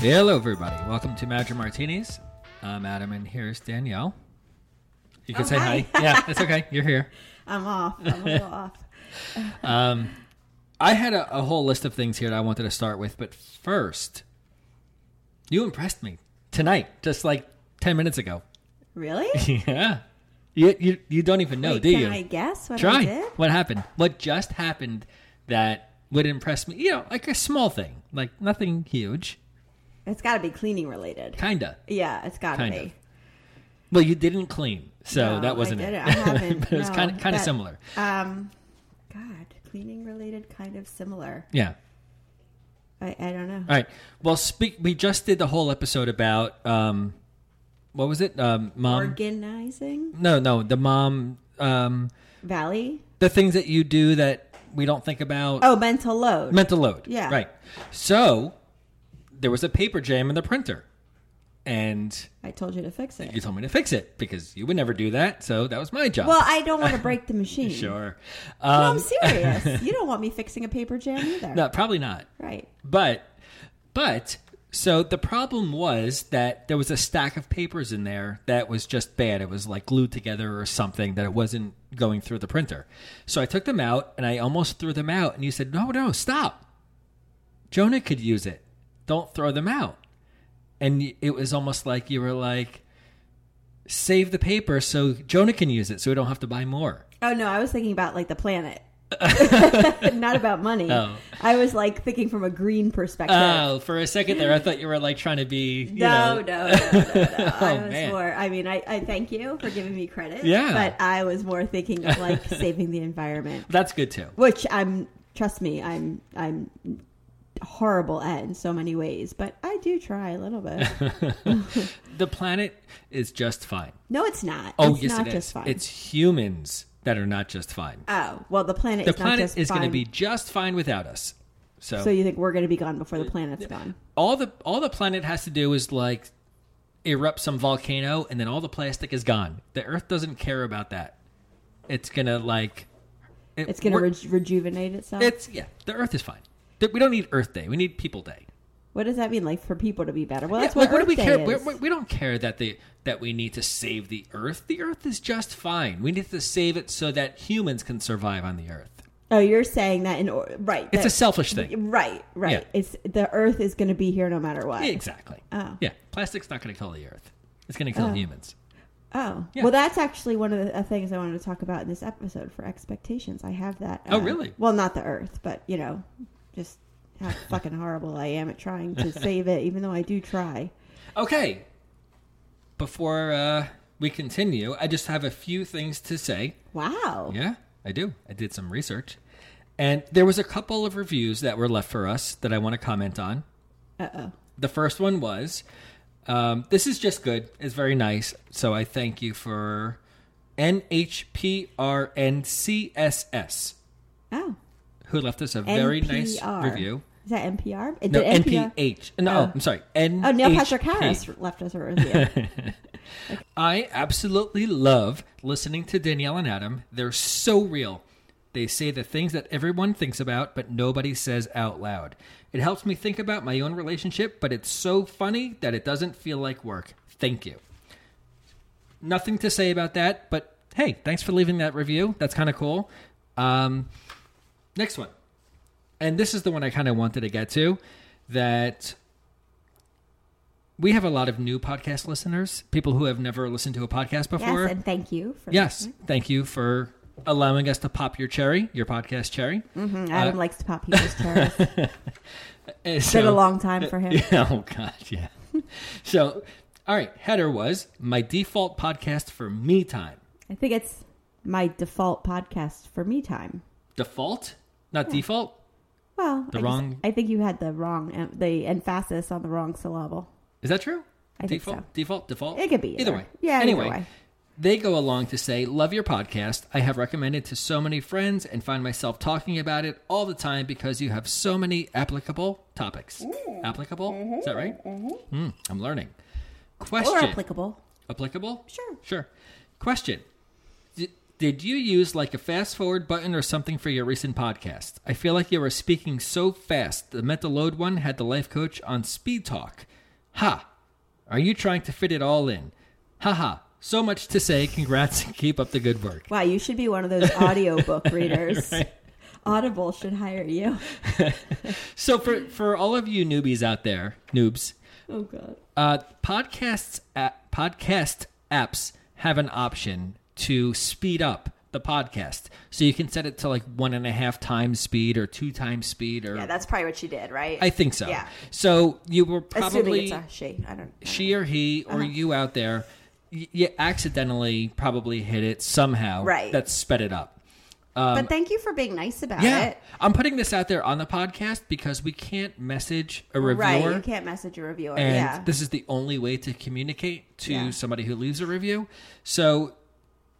Hello, everybody. Welcome to Madra Martinis. I'm Adam, and here's Danielle. You can Oh, say hi. hi. Yeah, it's okay. You're here. I'm off. I'm a little off. Um, I had a, a whole list of things here that I wanted to start with, but first, you impressed me tonight, just like ten minutes ago. Really? yeah, you you you don't even know, Wait, do can you? I guess what Try. I did? What happened? What just happened that would impress me? You know, like a small thing, like nothing huge. It's got to be cleaning related. Kinda. Yeah, it's got to be. Well, you didn't clean, so No, that wasn't it. I haven't. but it was no, kind of kind of similar. Um, God, cleaning related, kind of similar. Yeah. I, I don't know. All right. Well, speak. We just did the whole episode about um, what was it? Um, mom. Organizing No, no, the mom. Um, Valley. the things that you do that we don't think about. Oh, mental load. mental load. Yeah. Right. So there was a paper jam in the printer, and I told you to fix it. you told me to fix it because you would never do that. So that was my job. Well, I don't want to break the machine. sure. No, Um, I'm serious. you don't want me fixing a paper jam either. no, probably not. Right. But, but, so the problem was that there was a stack of papers in there that was just bad. It was like glued together or something that it wasn't going through the printer. So I took them out and I almost threw them out. And you said, no, no, stop. Jonah could use it. Don't throw them out. And it was almost like you were like, save the paper so Jonah can use it so we don't have to buy more. Oh no, I was thinking about like the planet. Not about money. Oh. I was like thinking from a green perspective. Oh, for a second there, I thought you were like trying to be, you no, know, no, no, no, no. I Oh, was man. more. I mean, I, I thank you for giving me credit. Yeah. but I was more thinking of like saving the environment, that's good too. which I'm. Trust me, I'm. I'm horrible at in so many ways, but I do try a little bit. The planet is just fine. No, it's not. Oh, it's yes, not it just is. fine. It's humans that are not just fine. oh well, the planet. the is not planet just is going to be just fine without us. So, So you think we're going to be gone before the planet's gone? all the all the planet has to do is like erupt some volcano, and then all the plastic is gone. The Earth doesn't care about that. It's gonna like. it- It's going to we're- re- rejuvenate itself. It's yeah. The Earth is fine. We don't need Earth Day. We need People Day. what does that mean? Like for people to be better? Well, Yeah, that's what, like, what do we Day care? is. We, we- don't care that the that we need to save the Earth. The Earth is just fine. We need to save it so that humans can survive on the Earth. Oh, you're saying that in or, right? It's that- a selfish thing. Right, right. Yeah. It's the Earth is going to be here no matter what. Exactly. Oh. Yeah, plastic's not going to kill the Earth. It's going to kill Oh. humans. Oh, Yeah. well, that's actually one of the uh, things I wanted to talk about in this episode for expectations. I have that. Oh, uh, really? Well, not the Earth, but you know, just how fucking horrible I am at trying to save it, even though I do try. Okay. Before uh, we continue, I just have a few things to say. Wow. Yeah, I do. I did some research. And there was a couple of reviews that were left for us that I want to comment on. Uh oh. The first one was um, this is just good. It's very nice. So I thank you for NHPRNCSS, Oh. Who left us a very nice NPR. review. Is that NPR? It No, did NPR NPH. No, Oh. I'm sorry. N- Oh, Neil Patrick Harris left us a review. I absolutely love listening to Danielle and Adam. They're so real. They say the things that everyone thinks about, but nobody says out loud. It helps me think about my own relationship, but it's so funny that it doesn't feel like work. Thank you. Nothing to say about that, but hey, thanks for leaving that review. That's kind of cool. Um, next one. and this is the one I kind of wanted to get to that we have a lot of new podcast listeners, people who have never listened to a podcast before. Yes, and thank you for Yes, listening. thank you for allowing us to pop your cherry, your podcast cherry. Mhm, Adam likes to pop people's cherries. Uh, It's so- been a long time for him. Yeah, oh god, yeah. so, all right, header was my default podcast for me time. I think it's my default podcast for me time. Default, not default. Well, The I, wrong- I think you had the wrong, the emphasis on the wrong syllable. Is that true? I think default, so. default, default. It could be either either. way. Yeah, either Anyway, way. they go along to say, "Love your podcast. I have recommended to so many friends and find myself talking about it all the time because you have so many applicable topics. Applicable? Is that right? Mm, I'm learning. Question. Or applicable. applicable? Sure. Sure. Question. Did you use like a fast forward button or something for your recent podcast? I feel like you were speaking so fast. The mental load one had the life coach on speed talk. Ha! Are you trying to fit it all in? Ha ha. So much to say. Congrats and keep up the good work. Wow, you should be one of those audiobook readers. Audible should hire you. So for for all of you newbies out there, noobs, Oh god. Uh, podcasts, a podcast apps have an option to speed up the podcast, so you can set it to like one and a half times speed or two times speed, or Yeah, that's probably what she did, right? I think so. Yeah. So you were probably she. I don't. I don't she or he or Uh-huh. you out there, you accidentally probably hit it somehow. Right. That sped it up. but thank you for being nice about Um, Yeah, it. I'm putting this out there on the podcast because we can't message a reviewer. Right, you can't message a reviewer. and yeah. this is the only way to communicate to Yeah. somebody who leaves a review. So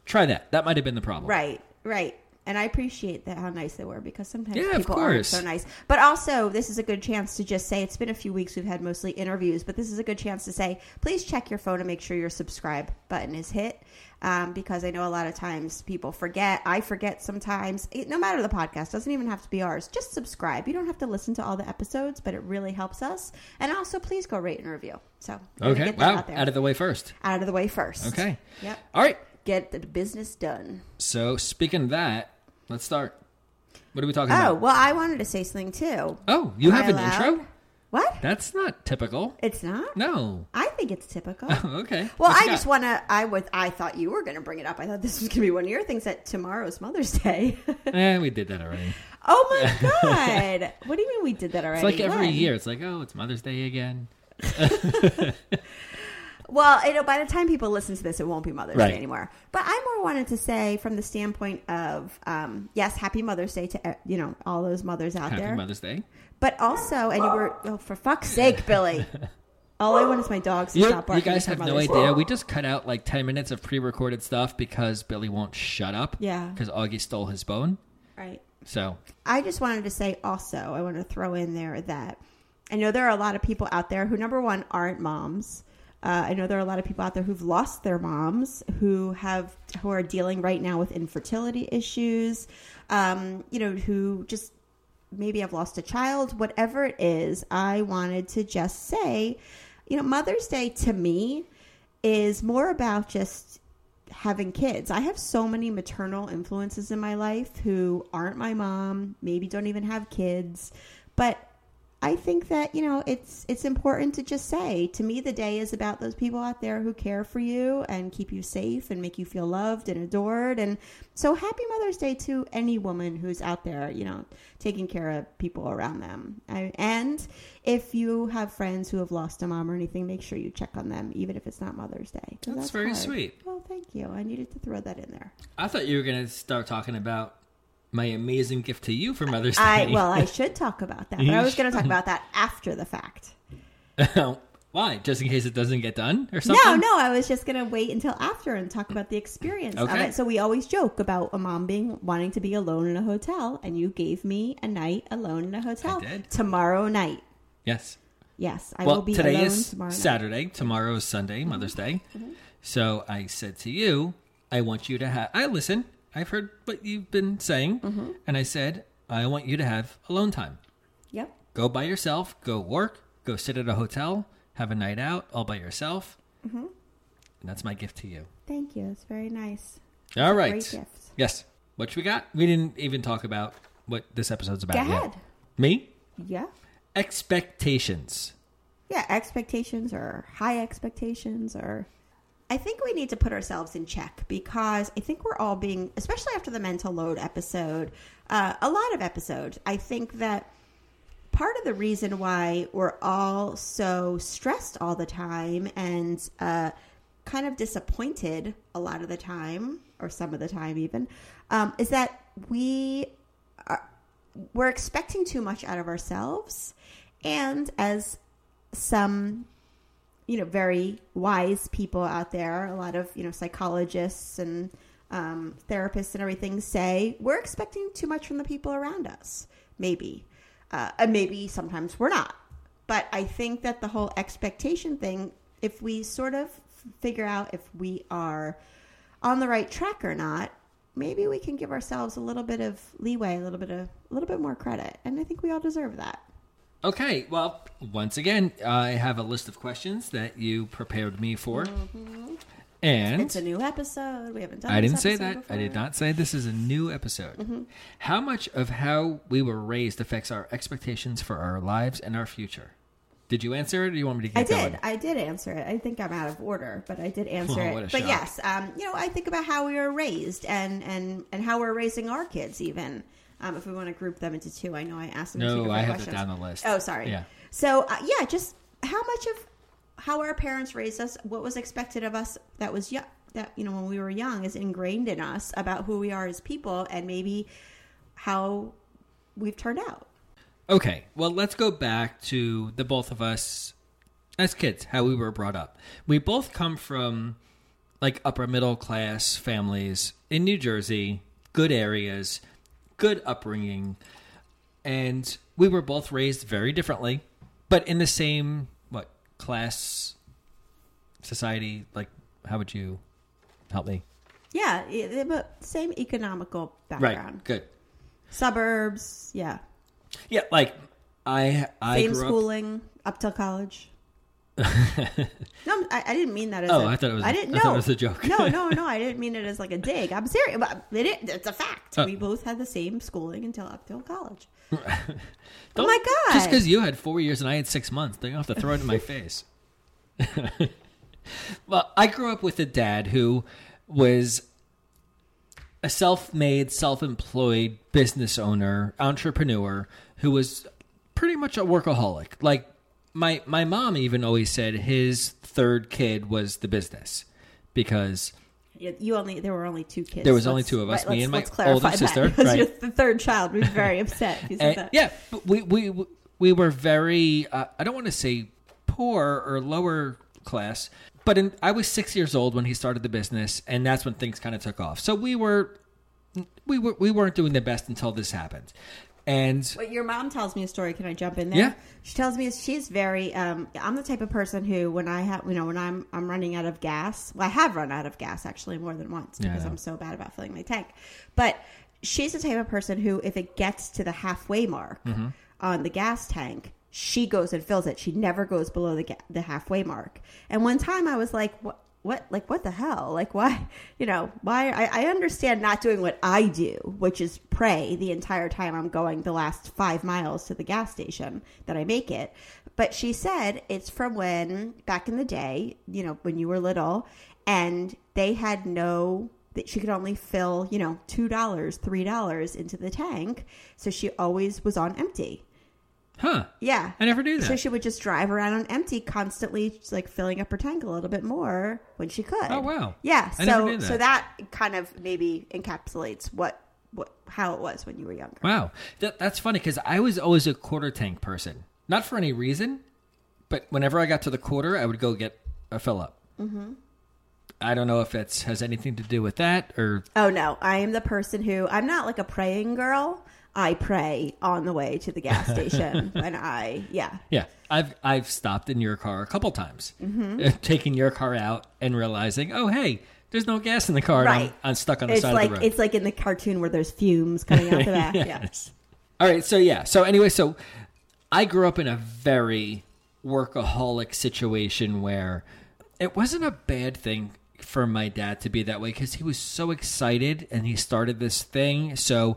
try that. That might have been the problem. Right, right. And I appreciate that how nice they were because sometimes Yeah, people aren't so nice. But also, this is a good chance to just say it's been a few weeks we've had mostly interviews, but this is a good chance to say please check your phone and make sure your subscribe button is hit. Um, because I know a lot of times people forget. I forget sometimes. It, no matter the podcast, doesn't even have to be ours. Just subscribe. You don't have to listen to all the episodes, but it really helps us. And also, please go rate and review. So Okay. get Wow. out. Out of the way first. out of the way first. Okay. Yep. All right. Get the business done. So speaking of that, let's start. What are we talking Oh, about? Oh, well, I wanted to say something too. Oh, you Am have I an allowed? intro? What? That's not typical. It's not? No. I think it's typical. okay. Well, What I just want to. I was. I thought you were going to bring it up. I thought this was going to be one of your things at tomorrow's Mother's Day. Eh, we did that already. oh my god! what do you mean we did that already? It's like every When? year. It's like, oh, it's Mother's Day again. Well, you know, by the time people listen to this, it won't be Mother's Right. Day anymore. But I more wanted to say, from the standpoint of, um, yes, Happy Mother's Day to uh, you know all those mothers out there. Happy there. Mother's Day. But also, and you were oh, for fuck's sake, Billy. All I want is my dogs to You, stop barking. you guys have no idea. We just cut out like 10 minutes of pre recorded stuff because Billy won't shut up. Yeah. Because Augie stole his bone. Right. So, I just wanted to say also, I want to throw in there that I know there are a lot of people out there who, number one, aren't moms. Uh, I know there are a lot of people out there who've lost their moms, who have who are dealing right now with infertility issues. Um, you know, who just maybe have lost a child. Whatever it is, I wanted to just say, you know, Mother's Day to me is more about just having kids. I have so many maternal influences in my life who aren't my mom, maybe don't even have kids, but I think that, you know, it's it's important to just say, to me the day is about those people out there who care for you and keep you safe and make you feel loved and adored and so happy Mother's Day to any woman who's out there, you know, taking care of people around them. I, and if you have friends who have lost a mom or anything, make sure you check on them even if it's not Mother's Day. 'cause That's very hard. sweet. Well, thank you. I needed to throw that in there. I thought you were going to start talking about my amazing gift to you for Mother's Day. I well, I should talk about that, but I was going to talk about that after the fact. Why? Just in case it doesn't get done or something? No, no, I was just going to wait until after and talk about the experience of it. So we always joke about a mom being wanting to be alone in a hotel, and you gave me a night alone in a hotel did. tomorrow night. Yes. Yes, I well, will be today alone is tomorrow night. Mm-hmm. Saturday. Tomorrow is Sunday, Mother's Day. So I said to you, I want you to have. I listen. I've heard what you've been saying, Mm-hmm. and I said I want you to have alone time. Yep. Go by yourself. Go work. Go sit at a hotel. Have a night out all by yourself. Mm-hmm. And that's my gift to you. Thank you. It's very nice. All right. Great gift. Yes. What we got? We didn't even talk about what this episode's about. Go yet. ahead. Me? Yeah. Expectations. Yeah, expectations or high expectations or I think we need to put ourselves in check because I think we're all being, especially after the mental load episode, uh, a lot of episodes. I think that part of the reason why we're all so stressed all the time and uh, kind of disappointed a lot of the time, or some of the time even, um, is that we are we're expecting too much out of ourselves, and as some you know very wise people out there. A lot of you know psychologists and um, therapists and everything say we're expecting too much from the people around us. Maybe. Uh, and maybe sometimes we're not. But i think that the whole expectation thing if we sort of figure out if we are on the right track or not maybe we can give ourselves a little bit of leeway a little bit of a little bit more credit. And i think we all deserve that Okay, well, once again, I have a list of questions that you prepared me for. And it's a new episode we haven't done I didn't say that. I did not say this is a new episode. Mm-hmm. How much of how we were raised affects our expectations for our lives and our future? Did you answer it or do you want me to I did. going? I did answer it. I think I'm out of order, but I did answer Oh, it. But yes, um, you know, I think about how we were raised and and and how we're raising our kids. Even um, if we want to group them into two, I know I asked them. No, different I have questions. it down the list. Oh, sorry. Yeah. So uh, yeah, just how much of how our parents raised us, what was expected of us that was young, that you know when we were young is ingrained in us about who we are as people, and maybe how we've turned out. Okay, well, let's go back to the both of us as kids, how we were brought up. We both come from like upper middle class families in New Jersey, good areas, good upbringing, and we were both raised very differently, but in the same what class society. Like, how would you help me? Yeah, but same economical background. Right. Good. Suburbs, yeah. Yeah, like I I Same grew up. schooling up till college. No, I, I didn't mean that as. Oh, a- I thought it was I didn't I know. thought it was a joke. no, no, no. I didn't mean it as like a dig. I'm serious. But it, it's a fact. Oh. we both had the same schooling until up till college. Oh my god! Just because you had four years and I had six months, they don't have to throw it in my face. well, I grew up with a dad who was a self-made, self-employed business owner, entrepreneur who was pretty much a workaholic. Like my my mom even always said his third kid was the business because You- you only there were only two kids. There was only Let's- two of us, right, me and my older that, sister, because right. the third child. We was very upset. if you said And- that. yeah, but we we we were very. Uh, I don't want to say poor or lower class, but in, I was six years old when he started the business, and that's when things kind of took off. So we were we were we weren't doing the best until this happened, and But your mom tells me a story. Can I jump in there? Yeah. She tells me she's very. Um, I'm the type of person who, when I have, you know, when I'm I'm running out of gas. Well, I have run out of gas actually more than once Yeah, because. I'm so bad about filling my tank. But she's the type of person who, if it gets to the halfway mark Mm-hmm. on the gas tank, she goes and fills it. She never goes below the ga- the halfway mark. And one time I was like, what? What like what the hell? Like why you know why I, I understand not doing what I do which is pray the entire time I'm going the last five miles to the gas station that I make it. But she said it's from when back in the day you know when you were little and they had no that she could only fill you know two dollars three dollars into the tank. So she always was on empty huh? yeah I never knew that. so she would just drive around on empty, constantly, just like filling up her tank a little bit more when she could. Oh, wow. Yeah. I So knew so that. that kind of maybe encapsulates what what how it was when you were younger. Wow, that, that's funny because I was always a quarter tank person, not for any reason, but whenever I got to the quarter, I would go get a fill up. Mm-hmm. I don't know if it has anything to do with that or Oh no, I am the person who I'm not like a praying girl. I pray on the way to the gas station when I yeah. Yeah, I've I've stopped in your car a couple times, Mm-hmm. uh, taking your car out and realizing, oh hey, there's no gas in the car, Right. I'm, I'm stuck on the It's side like of the road. it's like in the cartoon where there's fumes coming out the back. Yeah. All right. So yeah. So anyway, so I grew up in a very workaholic situation where it wasn't a bad thing for my dad to be that way because he was so excited and he started this thing. So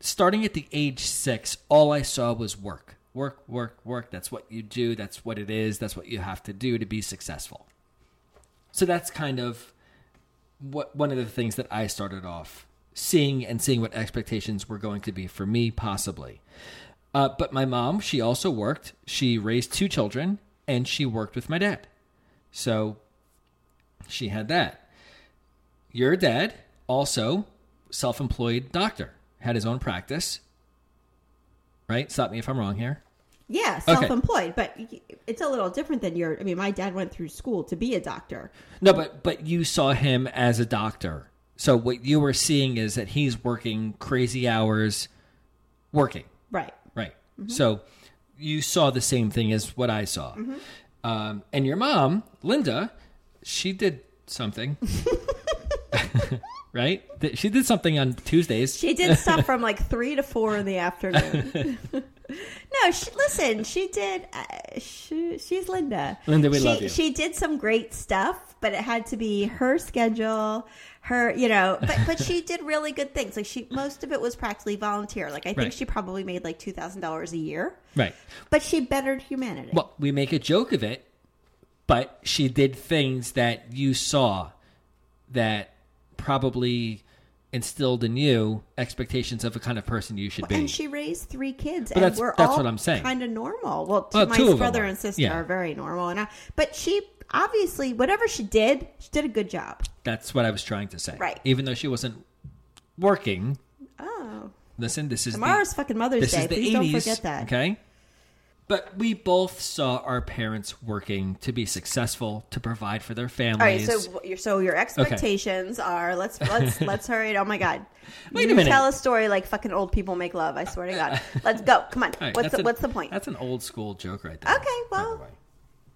starting at the age six, all I saw was work, work, work, work. That's what you do. That's what it is. That's what you have to do to be successful. So that's kind of what one of the things that I started off seeing and seeing what expectations were going to be for me, possibly. Uh, but my mom, she also worked. She raised two children, and she worked with my dad. So she had that. Your dad also self-employed doctor, had his own practice. Right? Stop me if I'm wrong here. Yeah, self-employed, but it's a little different than your. I mean, my dad went through school to be a doctor. No, but but you saw him as a doctor. So what you were seeing is that he's working crazy hours working. Right. Right. So you saw the same thing as what I saw. Um, and your mom, Linda, she did something. right? She did something on Tuesdays. She did stuff from like three to four in the afternoon. no, she, listen, she did. Uh, she, she's Linda. Linda, we she, love you. She did some great stuff, but it had to be her schedule. Her, you know, but but she did really good things. Like she, most of it was practically volunteer. Like I think Right. she probably made like two thousand dollars a year, right. but she bettered humanity. Well, we make a joke of it, but she did things that you saw that probably instilled in you expectations of a kind of person you should be. and she raised three kids, But and that's- we're that's all what I'm saying. Kind of normal. Well, Well, my two brother and sister Yeah. are very normal, and I, but she obviously whatever she did, she did a good job. That's what I was trying to say. Right. Even though she wasn't working. Oh, Listen, this is the- tomorrow's fucking Mother's Day. the Please 80s, don't forget that. Okay. But we both saw our parents working to be successful, to provide for their families. All right, so your so your expectations are let's let's let's hurry. Oh my god, Wait a minute. tell a story like fucking old people make love. I swear to God, let's go. Come on, right, what's the, an- what's the point? That's an old school joke right there. Okay, well.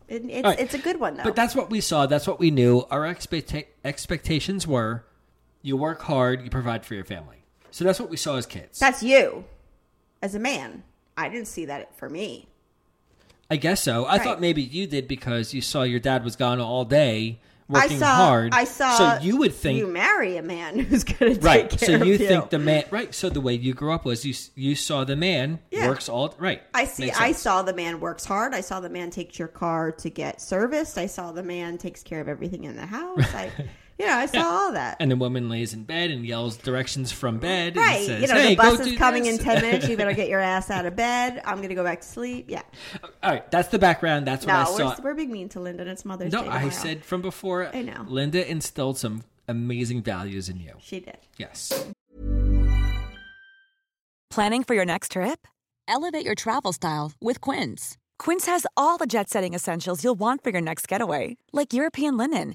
It, it's right. it's a good one though. But that's what we saw. That's what we knew. Our expecta- expectations were you work hard, you provide for your family. So that's what we saw as kids. that's you as a man. I didn't see that for me. I guess so. I Right. thought maybe you did because you saw your dad was gone all day working I saw. hard. I saw. So you would think you marry a man who's going to right. take So you of you. think the man right. So the way you grew up was you you saw the man Yeah. works all right. I see. Makes I sense. saw the man works hard. I saw the man takes your car to get serviced. I saw the man takes care of everything in the house. I, you know, I saw all that. And the woman lays in bed and yells directions from bed. right. And says, you know, hey, the bus is coming this." in ten minutes. You better get your ass out of bed. I'm going to go back to sleep. Yeah. all right. That's the background. That's what I saw. we're, we're being mean to Linda. and It's Mother's No, Day. I said from before. I know. Linda instilled some amazing values in you. she did. Yes. Planning for your next trip? Elevate your travel style with Quince. Quince has all the jet setting essentials you'll want for your next getaway, like European linen,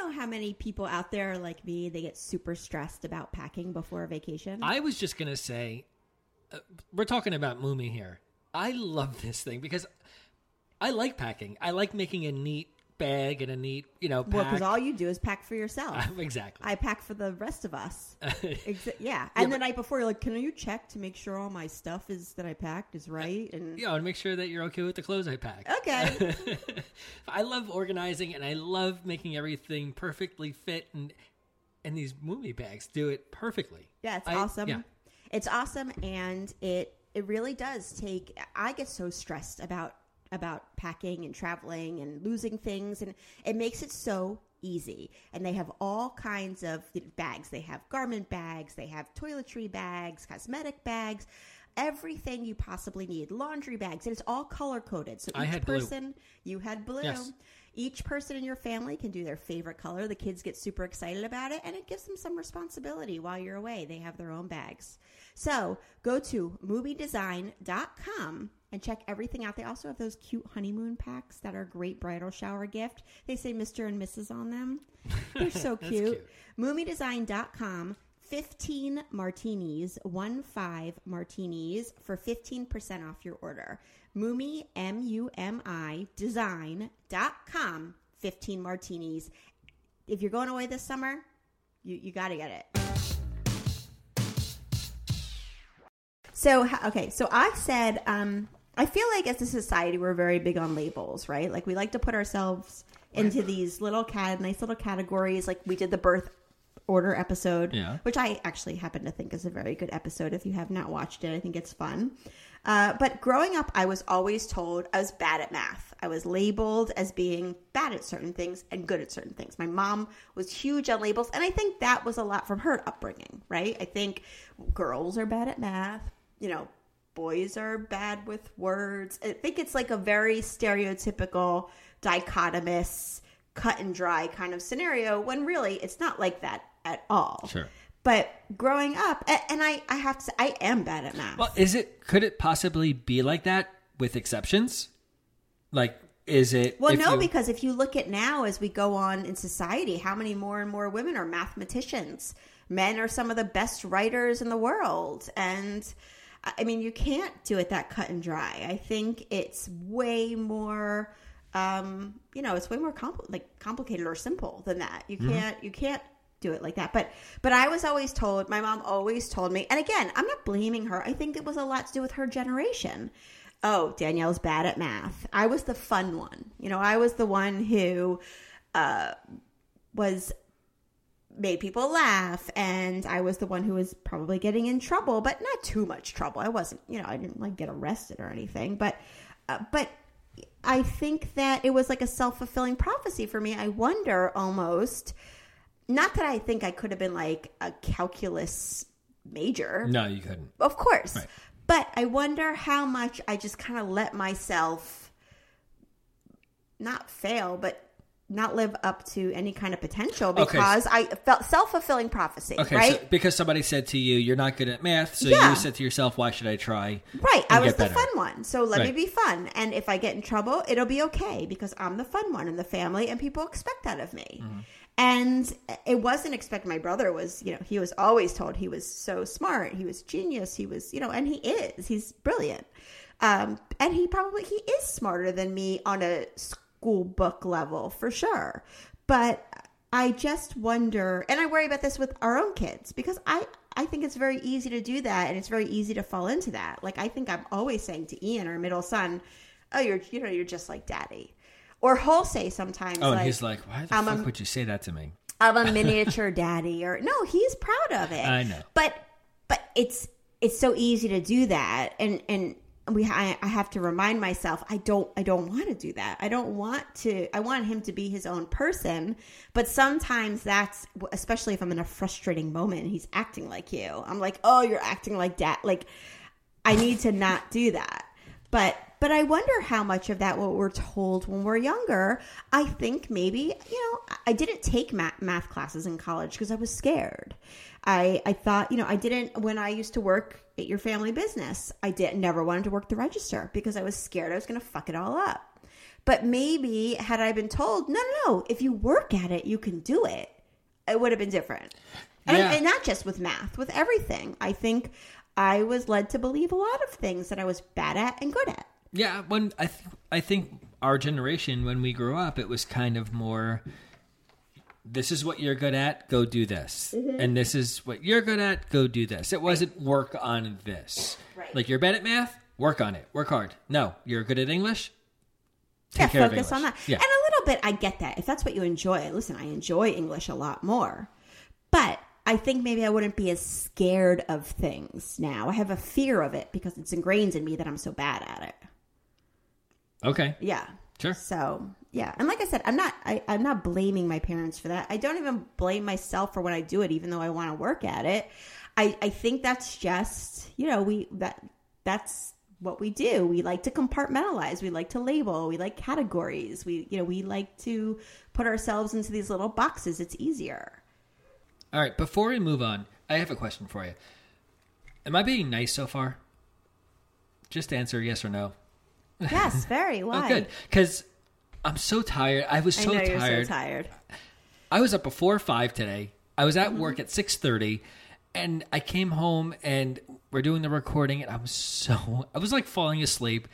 Know how many people out there are like me. They get super stressed about packing before a vacation. I was just gonna say, uh, we're talking about Mumi here. I love this thing because I like packing. I like making a neat bag and a neat, you know, well, pack. because all you do is pack for yourself. exactly. I pack for the rest of us. Exa- yeah. Yeah, And the but- night before, you're like, can you check to make sure all my stuff is that I packed is right? And yeah, and make sure that you're okay with the clothes I pack. okay, I love organizing and I love making everything perfectly fit and and these Mumi bags do it perfectly. yeah, it's I- awesome. yeah. It's awesome, and it it really does take. I get so stressed about about packing and traveling and losing things, and it makes it so easy. And they have all kinds of bags. They have garment bags. They have toiletry bags, cosmetic bags. Everything you possibly need, laundry bags, and it's all color coded. So each had blue. person, you had blue. Yes. Each person in your family can do their favorite color. The kids get super excited about it, and it gives them some responsibility while you're away. They have their own bags. So go to mumidesign.com and check everything out. They also have those cute honeymoon packs that are a great bridal shower gift. They say Mr. and Mrs. on them. They're so cute. cute. Mumidesign.com. 15 martinis, one five martinis for 15% off your order. Mumi, M U M I, design.com, 15 martinis. If you're going away this summer, you, you got to get it. So, okay, so I said, um, I feel like as a society, we're very big on labels, right? Like we like to put ourselves into these little cat, nice little categories. Like we did the birth order episode, Yeah. which I actually happen to think is a very good episode. If you have not watched it, I think it's fun. Uh, but growing up, I was always told I was bad at math. I was labeled as being bad at certain things and good at certain things. My mom was huge on labels, and I think that was a lot from her upbringing, right? I think girls are bad at math, you know, boys are bad with words. I think it's like a very stereotypical, dichotomous, cut and dry kind of scenario when really it's not like that at all. Sure. But growing up, and I, I have to say, I am bad at math. Well, is it? Could it possibly be like that with exceptions? Like, is it? Well, no, you- because if you look at now as we go on in society, how many more and more women are mathematicians? Men are some of the best writers in the world. And I mean, you can't do it that cut and dry. I think it's way more, um, you know, it's way more compl- like complicated or simple than that. You can't, you can't do it like that. But, but I was always told, my mom always told me, and again, I'm not blaming her. I think it was a lot to do with her generation oh, Danielle's bad at math. I was the fun one. You know, I was the one who uh, was made people laugh and I was the one who was probably getting in trouble, but not too much trouble. I wasn't, you know, I didn't like get arrested or anything, but uh, but I think that it was like a self-fulfilling prophecy for me. I wonder almost not that I think I could have been like a calculus major. no, you couldn't. Of course. Right. But I wonder how much I just kind of let myself not fail, but not live up to any kind of potential Okay, because I felt self fulfilling prophecy, Okay, right? so because somebody said to you, "You're not good at math," so Yeah. you said to yourself, "Why should I try?" Right. I was the better? fun one. So let me be fun. And if I get in trouble, it'll be okay because I'm the fun one in the family and people expect that of me. Mm-hmm. And it wasn't expected. My brother was, you know, he was always told he was so smart. He was genius. He was, you know, and he is. He's brilliant. Um, and he probably, he is smarter than me on a school book level for sure. But I just wonder, and I worry about this with our own kids because I, I think it's very easy to do that, and it's very easy to fall into that. Like I think I'm always saying to Ian, our middle son, "Oh, you're, you know, you're just like daddy," or he'll say sometimes, Oh, like, and he's like, "Why the I'm fuck a- would you say that to me?" I'm a miniature daddy, or no, he's proud of it. I know. but but it's it's so easy to do that, and and we I, I have to remind myself I don't I don't want to do that. I don't want to. I want him to be his own person, but sometimes that's especially if I'm in a frustrating moment and he's acting like you. I'm like, oh, you're acting like dad. Like I need to not do that. But but I wonder how much of that what we're told when we're younger. I think maybe you know I didn't take math, math classes in college because I was scared. I I thought you know I didn't when I used to work at your family business. I did never wanted to work the register because I was scared I was going to fuck it all up. But maybe had I been told no no no if you work at it you can do it, it would have been different. And, Yeah. and not just with math, with everything. I think I was led to believe a lot of things that I was bad at and good at. Yeah, when I th- I think our generation when we grew up, it was kind of more. This is what you're good at. Go do this, Mm-hmm. and this is what you're good at. Go do this. It wasn't work on this. Right. Like you're bad at math. Work on it. Work hard. No, you're good at English. yeah, Take care of focus on that. Yeah. And a little bit, I get that. If that's what you enjoy, listen, I enjoy English a lot more. But I think maybe I wouldn't be as scared of things now. I have a fear of it because it's ingrained in me that I'm so bad at it. Okay. Yeah. Sure. So yeah, and like I said, I'm not I, I'm not blaming my parents for that. I don't even blame myself for when I do it, even though I want to work at it. I I think that's just you know we that that's what we do. We like to compartmentalize. We like to label. We like categories. We you know we like to put ourselves into these little boxes. It's easier. All right. Before we move on, I have a question for you. Am I being nice so far? Just answer yes or no. Yes, very. Oh, Why? Oh, good. Because I'm so tired. I was I so you're tired. so tired. I was up before five today. I was at mm-hmm. work at six thirty, And I came home and we're doing the recording, and I was so I was like falling asleep.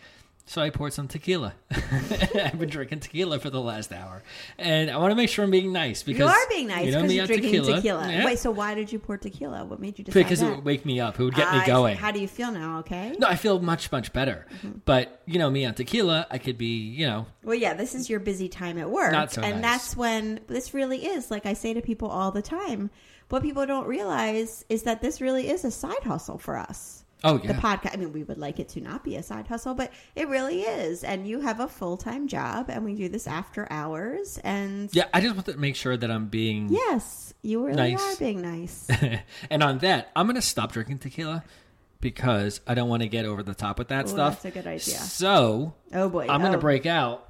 So I poured some tequila. I've been drinking tequila for the last hour, and I want to make sure I'm being nice because you are being nice you know you're drinking tequila. Yeah. Wait, so why did you pour tequila? What made you decide because that? it would wake me up. It would get I me going. How do you feel now? Okay. No, I feel much much better. Mm-hmm. But you know, me on tequila, I could be you know Well, yeah, this is your busy time at work. So and nice. that's when this really is, like I say to people all the time, what people don't realize is that this really is a side hustle for us. Oh yeah. The podcast, I mean, we would like it to not be a side hustle, but it really is. And you have a full time job, and we do this after hours. And yeah, I just want to make sure that I'm being yes, you really Nice. are being nice. and on that, I'm gonna stop drinking tequila because I don't want to get over the top with that Ooh, stuff. that's a good idea. So Oh, boy. I'm gonna Oh. break out.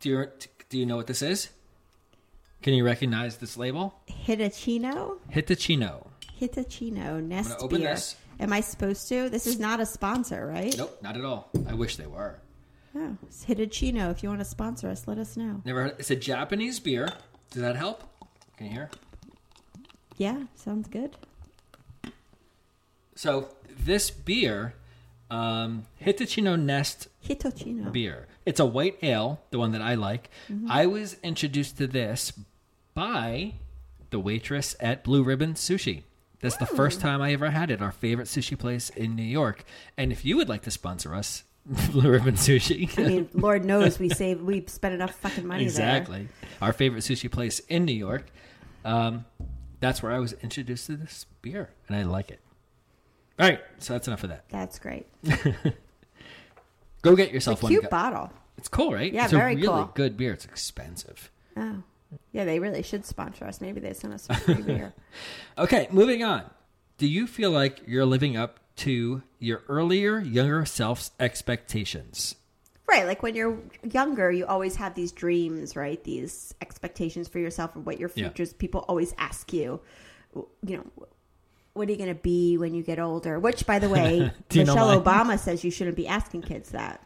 Do you do you know what this is? Can you recognize this label? Hitachino? Hitachino. Hitachino Nest open beer. this. Am I supposed to? This is not a sponsor, right? Nope, not at all. I wish they were. Oh, it's Hitachino. If you want to sponsor us, let us know. Never. Heard, it's a Japanese beer. Does that help? Can you hear? Yeah, sounds good. So this beer, um, Hitachino Nest Hitachino. beer. It's a white ale, the one that I like. Mm-hmm. I was introduced to this by the waitress at Blue Ribbon Sushi. That's the first Oh. time I ever had it, our favorite sushi place in New York. And if you would like to sponsor us, Blue Ribbon Sushi. I mean, Lord knows we save, we spend enough fucking money exactly. Our favorite sushi place in New York. Um, that's where I was introduced to this beer, and I like it. All right, so that's enough of that. That's great. Go get yourself A one. cute bottle. It's cool, right? Yeah, it's very a really cool. good beer. It's expensive. Oh, yeah. They really should sponsor us. Maybe they send us some free beer. Okay, moving on. Do you feel like you're living up to your earlier, younger self's expectations? Right, like when you're younger, you always have these dreams, right? These expectations for yourself and what your Yeah. futures. People always ask you, you know, what are you going to be when you get older? Which, by the way, Do you know Michelle? Obama says you shouldn't be asking kids that.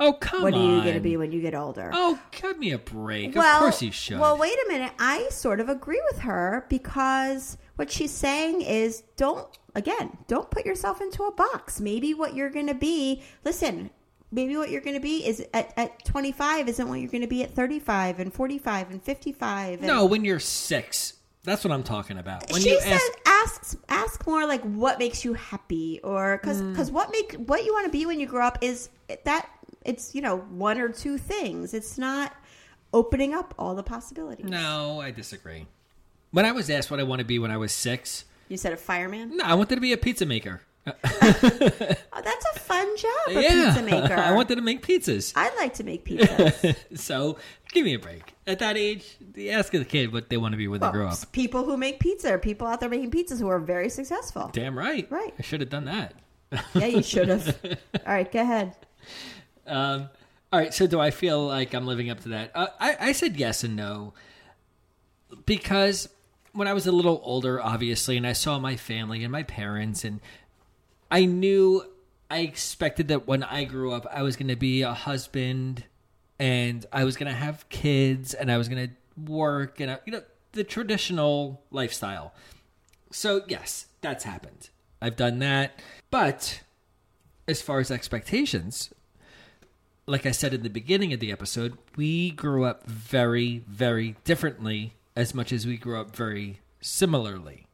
Oh, come what on. What are you going to be when you get older? Oh, give me a break. well, of course you should. Well, wait a minute. I sort of agree with her because what she's saying is don't, again, don't put yourself into a box. Maybe what you're going to be, listen, maybe what you're going to be is at, at 25 isn't what you're going to be at 35 and 45 and 55. And no, when you're six. That's what I'm talking about. When she you said ask, ask ask more like what makes you happy or because Mm. what make what you want to be when you grow up is that it's you know one or two things it's not opening up all the possibilities no, I disagree. When I was asked what I want to be when I was six, you said a fireman no, I wanted to be a pizza maker. oh that's a fun job a yeah, pizza maker I wanted to make pizzas. i'd like to make pizzas So give me a break. At that age, ask a kid what they want to be when Well, they grow up. people who make pizza are people out there making pizzas who are very successful Damn right. Right. I should have done that. yeah you should have all right go ahead Um, all right. So do I feel like I'm living up to that? Uh, I, I said yes and no because when I was a little older, obviously, and I saw my family and my parents, and I knew I expected that when I grew up, I was going to be a husband and I was going to have kids and I was going to work and, I, you know, the traditional lifestyle. So, yes, that's happened. I've done that. But as far as expectations, like I said in the beginning of the episode, we grew up very, very differently as much as we grew up very similarly.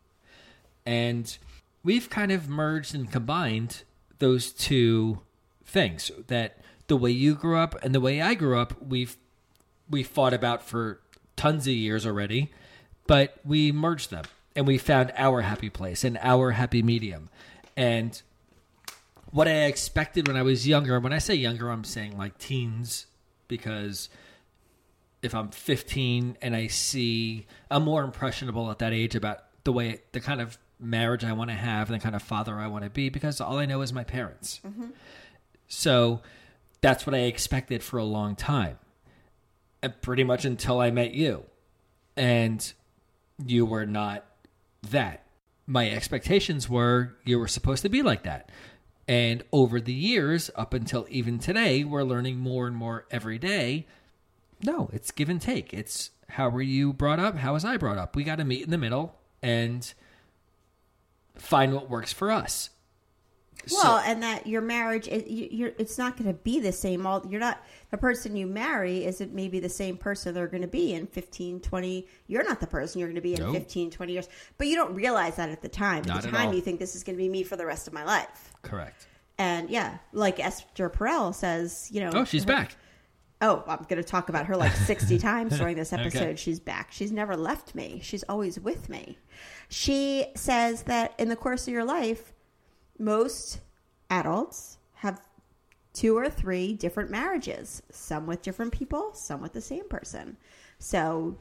And we've kind of merged and combined those two things that the way you grew up and the way I grew up, we've we fought about for tons of years already, but we merged them and we found our happy place and our happy medium. And what I expected when I was younger. When I say younger, I'm saying like teens, because if I'm 15 and I see, I'm more impressionable at that age about the way, the kind of marriage I want to have, and the kind of father I want to be, because all I know is my parents. Mm-hmm. So that's what I expected for a long time, and pretty much until I met you, and you were not that. My expectations were you were supposed to be like that. And over the years, up until even today, we're learning more and more every day. No, it's give and take. It's how were you brought up? How was I brought up? We got to meet in the middle and find what works for us. Well, and that your marriage, it, you, you're, it's not going to be the same. All you're not the person you marry isn't maybe the same person they're going to be in 15, 20. You're not the person you're going to be in Nope. 15, 20 years. But you don't realize that at the time. At Not the at time, all. you think this is going to be me for the rest of my life. Correct. And yeah, like Esther Perel says, you know. Oh, she's her- back. Oh, I'm going to talk about her like 60 times during this episode. Okay. She's back. She's never left me. She's always with me. She says that in the course of your life, most adults have two or three different marriages, some with different people, some with the same person. So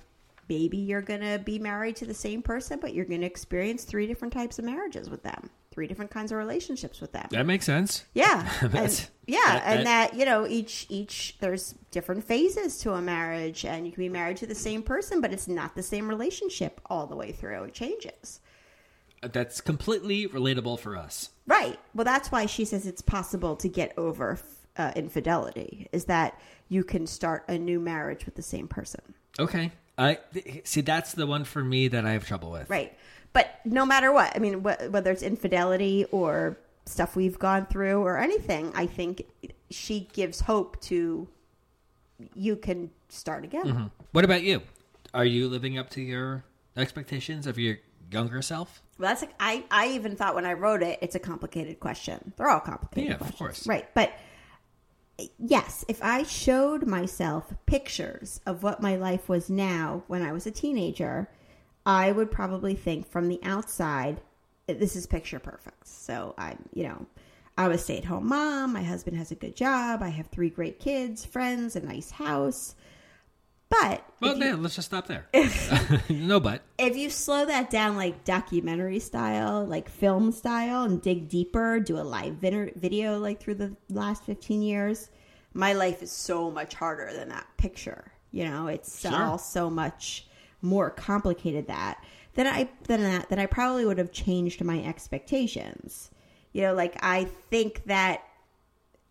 maybe you're going to be married to the same person, but you're going to experience three different types of marriages with them, three different kinds of relationships with them. That makes sense. Yeah, and, yeah, that- and that- that you know each each there's different phases to a marriage, and you can be married to the same person, but it's not the same relationship all the way through. It changes, That's completely relatable for us. right? Well, that's why she says it's possible to get over uh, infidelity. Is that you can start a new marriage with the same person, Okay. I see. That's the one for me that I have trouble with. right? But no matter what, I mean, wh- whether it's infidelity or stuff we've gone through or anything, I think she gives hope to you can start again. What about you? Are you living up to your expectations of your younger self? Well, that's like I. I even thought when I wrote it, it's a complicated question. They're all complicated. Yeah, of questions. course. Right, but eh, yes, if I showed myself pictures of what my life was now when I was a teenager, I would probably think from the outside, eh, this is picture perfect. So I'm, you know, I'm a stay at home mom. My husband has a good job. I have three great kids, friends, a nice house. But Well, you- yeah, let's just stop there. no, but if you slow that down like documentary style, like film style, and dig deeper, do a live video like through the last 15 years, my life is so much harder than that picture. You know, it's Sure. all so much more complicated that than I than that that I probably would have changed my expectations. You know, like I think that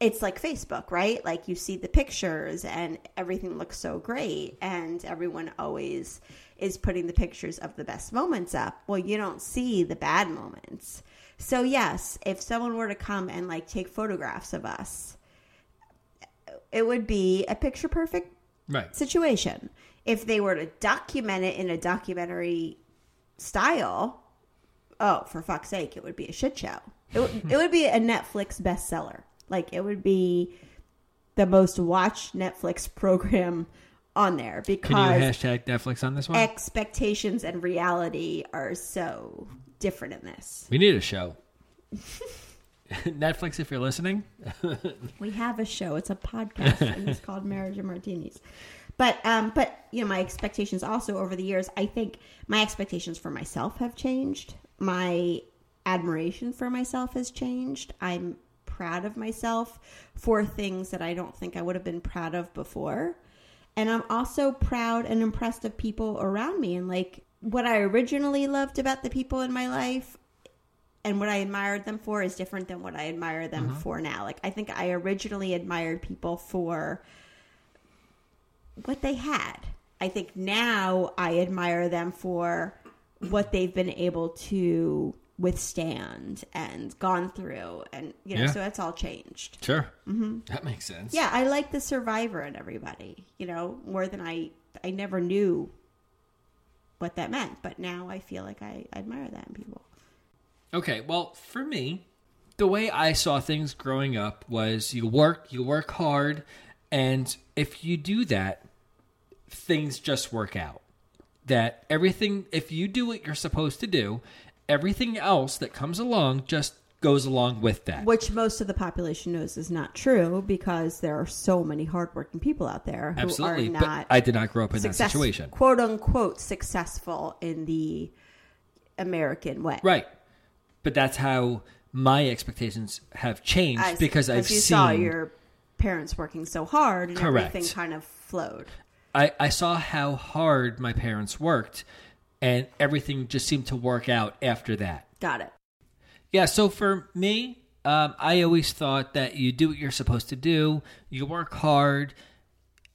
it's like Facebook, right? Like you see the pictures and everything looks so great, and everyone always is putting the pictures of the best moments up. Well, you don't see the bad moments. So, yes, if someone were to come and like take photographs of us, it would be a picture perfect right. situation. If they were to document it in a documentary style, oh, for fuck's sake, it would be a shit show. It, would- it would be a Netflix bestseller. Like, it would be the most watched Netflix program on there because hashtag Netflix on this one? expectations and reality are so different in this. we need a show. Netflix, if you're listening, We have a show. It's a podcast, and it's called Marriage and Martinis. But um, but you know, my expectations also over the years. I think my expectations for myself have changed. My admiration for myself has changed. I'm proud of myself for things that I don't think I would have been proud of before. And I'm also proud and impressed of people around me and like what I originally loved about the people in my life and what I admired them for is different than what I admire them mm-hmm. for now. Like I think I originally admired people for what they had. I think now I admire them for what they've been able to withstand and gone through and you know Yeah. so that's all changed. sure. Mm-hmm. That makes sense. Yeah, I like the survivor in everybody, you know, more than I I never knew what that meant, but now I feel like I admire that in people. Okay, well, for me, the way I saw things growing up was you work, you work hard, and if you do that, things just work out. That everything, if you do what you're supposed to do, everything else that comes along just goes along with that. Which most of the population knows is not true because there are so many hardworking people out there who Absolutely, are but not I did not grow up in success- that situation. quote unquote successful in the American way. Right. But that's how my expectations have changed As- because I've you seen saw your parents working so hard and Correct. everything kind of flowed. I, I saw how hard my parents worked and everything just seemed to work out after that. Got it. Yeah, so for me, um, I always thought that you do what you're supposed to do, you work hard,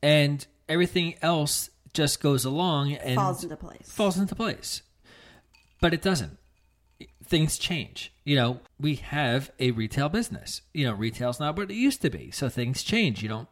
and everything else just goes along and Falls into place. falls into place. But it doesn't. things change. You know, we have a retail business. You know, retail's not what it used to be. So things change. You don't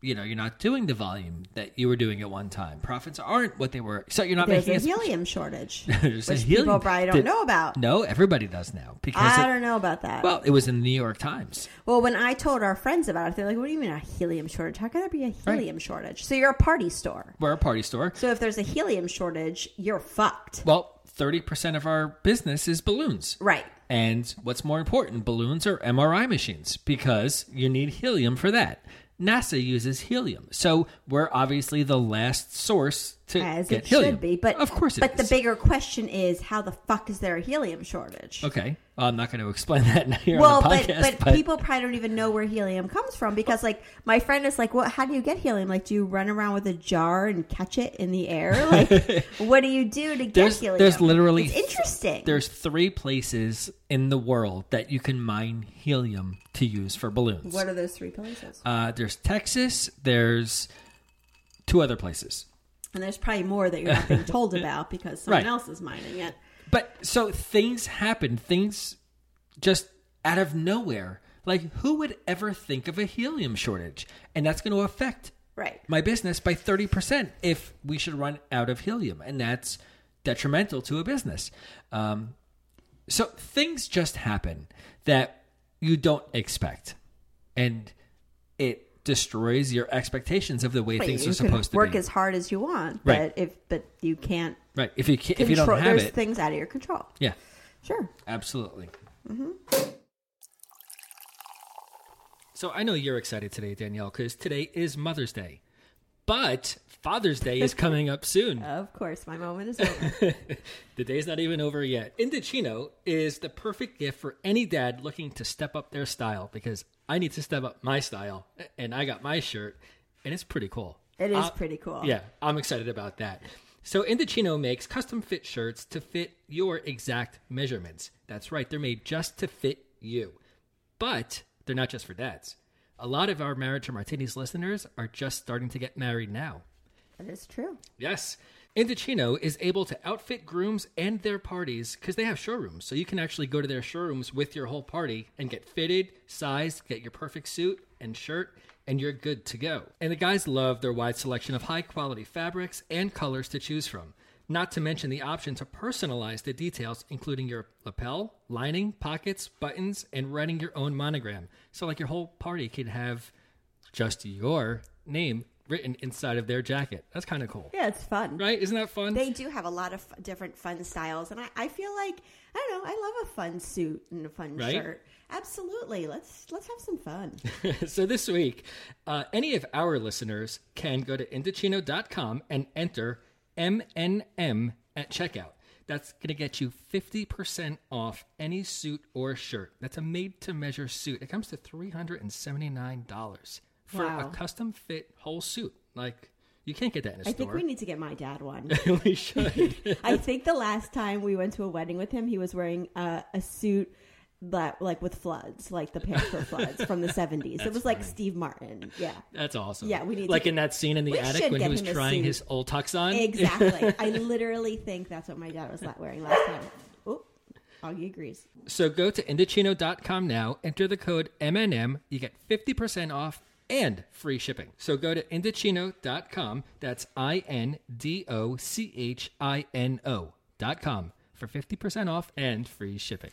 you know, you're not doing the volume that you were doing at one time. Profits aren't what they were. So you're not making. There's a making as helium shortage, There's a which helium- people probably don't know about. No, everybody does now because I it- don't know about that. well, it was in the New York Times. Well, when I told our friends about it, they're like, "What do you mean a helium shortage? How can there be a helium shortage?" So you're a party store. We're a party store. So if there's a helium shortage, you're fucked. Well, 30% of our business is balloons. Right. And what's more important, balloons or MRI machines because you need helium for that. NASA uses helium. So we're obviously the last source to As it helium. should be, but of course it But the bigger question is, how the fuck is there a helium shortage? Okay. Well, I'm not going to explain that here Well, on the but, podcast. but people probably don't even know where helium comes from because, like, my friend is like, "Well, how do you get helium? Like, do you run around with a jar and catch it in the air? Like, what do you do to get there's, helium?" there's literally it's interesting. There's three places in the world that you can mine helium to use for balloons. what are those three places? Uh, there's Texas. There's two other places. And there's probably more that you're not being told about because someone Right. else is mining it. But so things happen, things just out of nowhere. Like, who would ever think of a helium shortage? And that's going to affect Right. my business by 30% if we should run out of helium. And that's detrimental to a business. Um, so things just happen that you don't expect. And it destroys your expectations of the way Right, things are supposed to work be. as hard as you want, Right. but if but you can't right. If you, ca- control, if you don't have there's it. things out of your control. yeah. Sure. Absolutely. Mm-hmm. So I know you're excited today, Danielle, because today is Mother's Day. But Father's Day is coming up soon. Of course, my moment is over. the day's not even over yet. Indochino is the perfect gift for any dad looking to step up their style because I need to step up my style. And I got my shirt, and it's pretty cool. It is Uh, pretty cool. Yeah, I'm excited about that. So Indochino makes custom fit shirts to fit your exact measurements. That's right, they're made just to fit you. But they're not just for dads. A lot of our Marriage to Martinis listeners are just starting to get married now. That is true. Yes. Indochino is able to outfit grooms and their parties because they have showrooms. So you can actually go to their showrooms with your whole party and get fitted, sized, get your perfect suit and shirt, and you're good to go. And the guys love their wide selection of high quality fabrics and colors to choose from. Not to mention the option to personalize the details, including your lapel, lining, pockets, buttons, and writing your own monogram. So, like your whole party could have just your name written inside of their jacket. That's kind of cool. Yeah, it's fun. Right? Isn't that fun? They do have a lot of f- different fun styles, and I, I feel like I don't know. I love a fun suit and a fun Right? shirt. Absolutely. Let's let's have some fun. so this week, uh, any of our listeners can go to Indochino.com and enter MNM at checkout. That's going to get you 50% off any suit or shirt. That's a made to measure suit. It comes to $379 for Wow. a custom fit whole suit. Like, you can't get that in a I store. I think we need to get my dad one. we should. I think the last time we went to a wedding with him, he was wearing uh, a suit that like with floods, like the Panther floods from the seventies. It was like Steve Martin. Yeah, That's awesome. Yeah, we need to like get- in that scene in the attic when he was trying his old tux on. exactly. I literally think that's what my dad was wearing last time. Oh, Augie agrees. So go to Indochino.com now, enter the code MNM, you get 50% off and free shipping. So go to Indochino.com, that's I N D O C H I N O.com for 50% off and free shipping.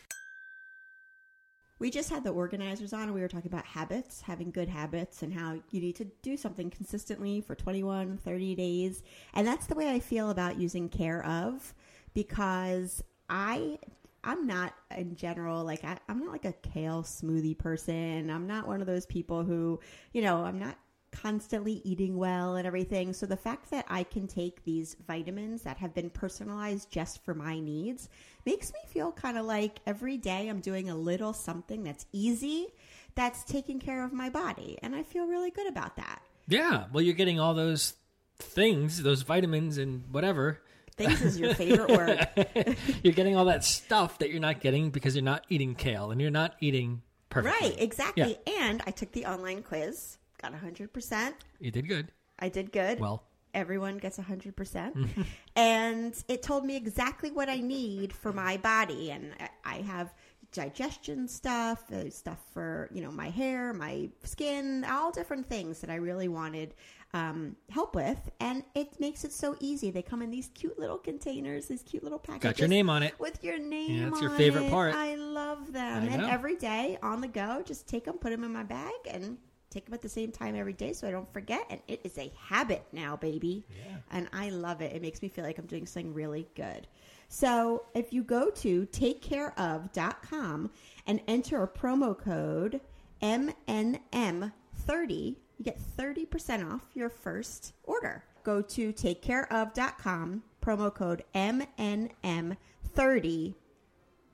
We just had the organizers on and we were talking about habits, having good habits, and how you need to do something consistently for 21, 30 days. And that's the way I feel about using care of because I. I'm not in general like I, I'm not like a kale smoothie person. I'm not one of those people who, you know, I'm not constantly eating well and everything. So the fact that I can take these vitamins that have been personalized just for my needs makes me feel kind of like every day I'm doing a little something that's easy that's taking care of my body. And I feel really good about that. Yeah, well, you're getting all those things, those vitamins and whatever. Things is your favorite word. You're getting all that stuff that you're not getting because you're not eating kale and you're not eating perfectly. right, exactly. And I took the online quiz, got 100%. You did good. I did good. Well, everyone gets 100%. and it told me exactly what I need for my body. And I- I have digestion stuff, uh, stuff for, you know, my hair, my skin, all different things that I really wanted um, help with. And it makes it so easy. They come in these cute little containers, these cute little packages. Got your name on it. With your name Yeah, it's your favorite it. part. I love them. I and every day on the go, just take them, put them in my bag, and take them at the same time every day so I don't forget. And it is a habit now, baby. Yeah. And I love it. It makes me feel like I'm doing something really good. So if you go to takecareof.com and enter a promo code MNM30, you get 30% off your first order. Go to takecareof.com, promo code MNM30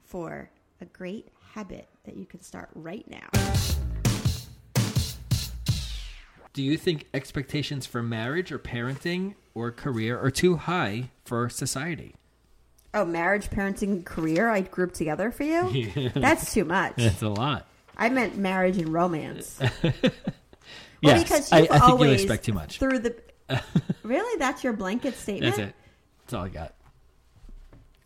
for a great habit that you can start right now. Do you think expectations for marriage or parenting or career are too high for society? Oh, marriage, parenting, career, I grouped together for you? That's too much. That's a lot. I meant marriage and romance. Well, Yes, because I, I think always you expect too much. Through the really, that's your blanket statement. That's it. That's all I got.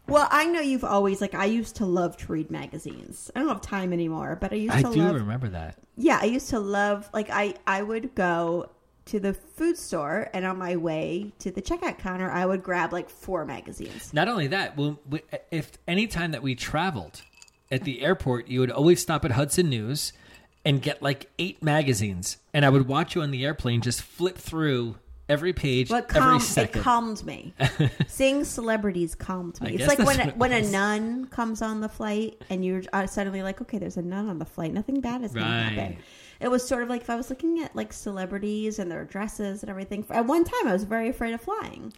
Well, I know you've always like. I used to love to read magazines. I don't have time anymore, but I used I to I do love. remember that. Yeah, I used to love. Like, I I would go to the food store, and on my way to the checkout counter, I would grab like four magazines. Not only that, well, we- if any time that we traveled at the airport, you would always stop at Hudson News and get like eight magazines, and I would watch you on the airplane just flip through every page, What every calmed, it second. calmed me. Seeing celebrities calmed me. I It's like when a, it when a nun comes on the flight and you're uh, suddenly like, okay, there's a nun on the flight. Nothing bad is going Right. to happen. It was sort of like if I was looking at like celebrities and their dresses and everything. At one time, I was very afraid of flying.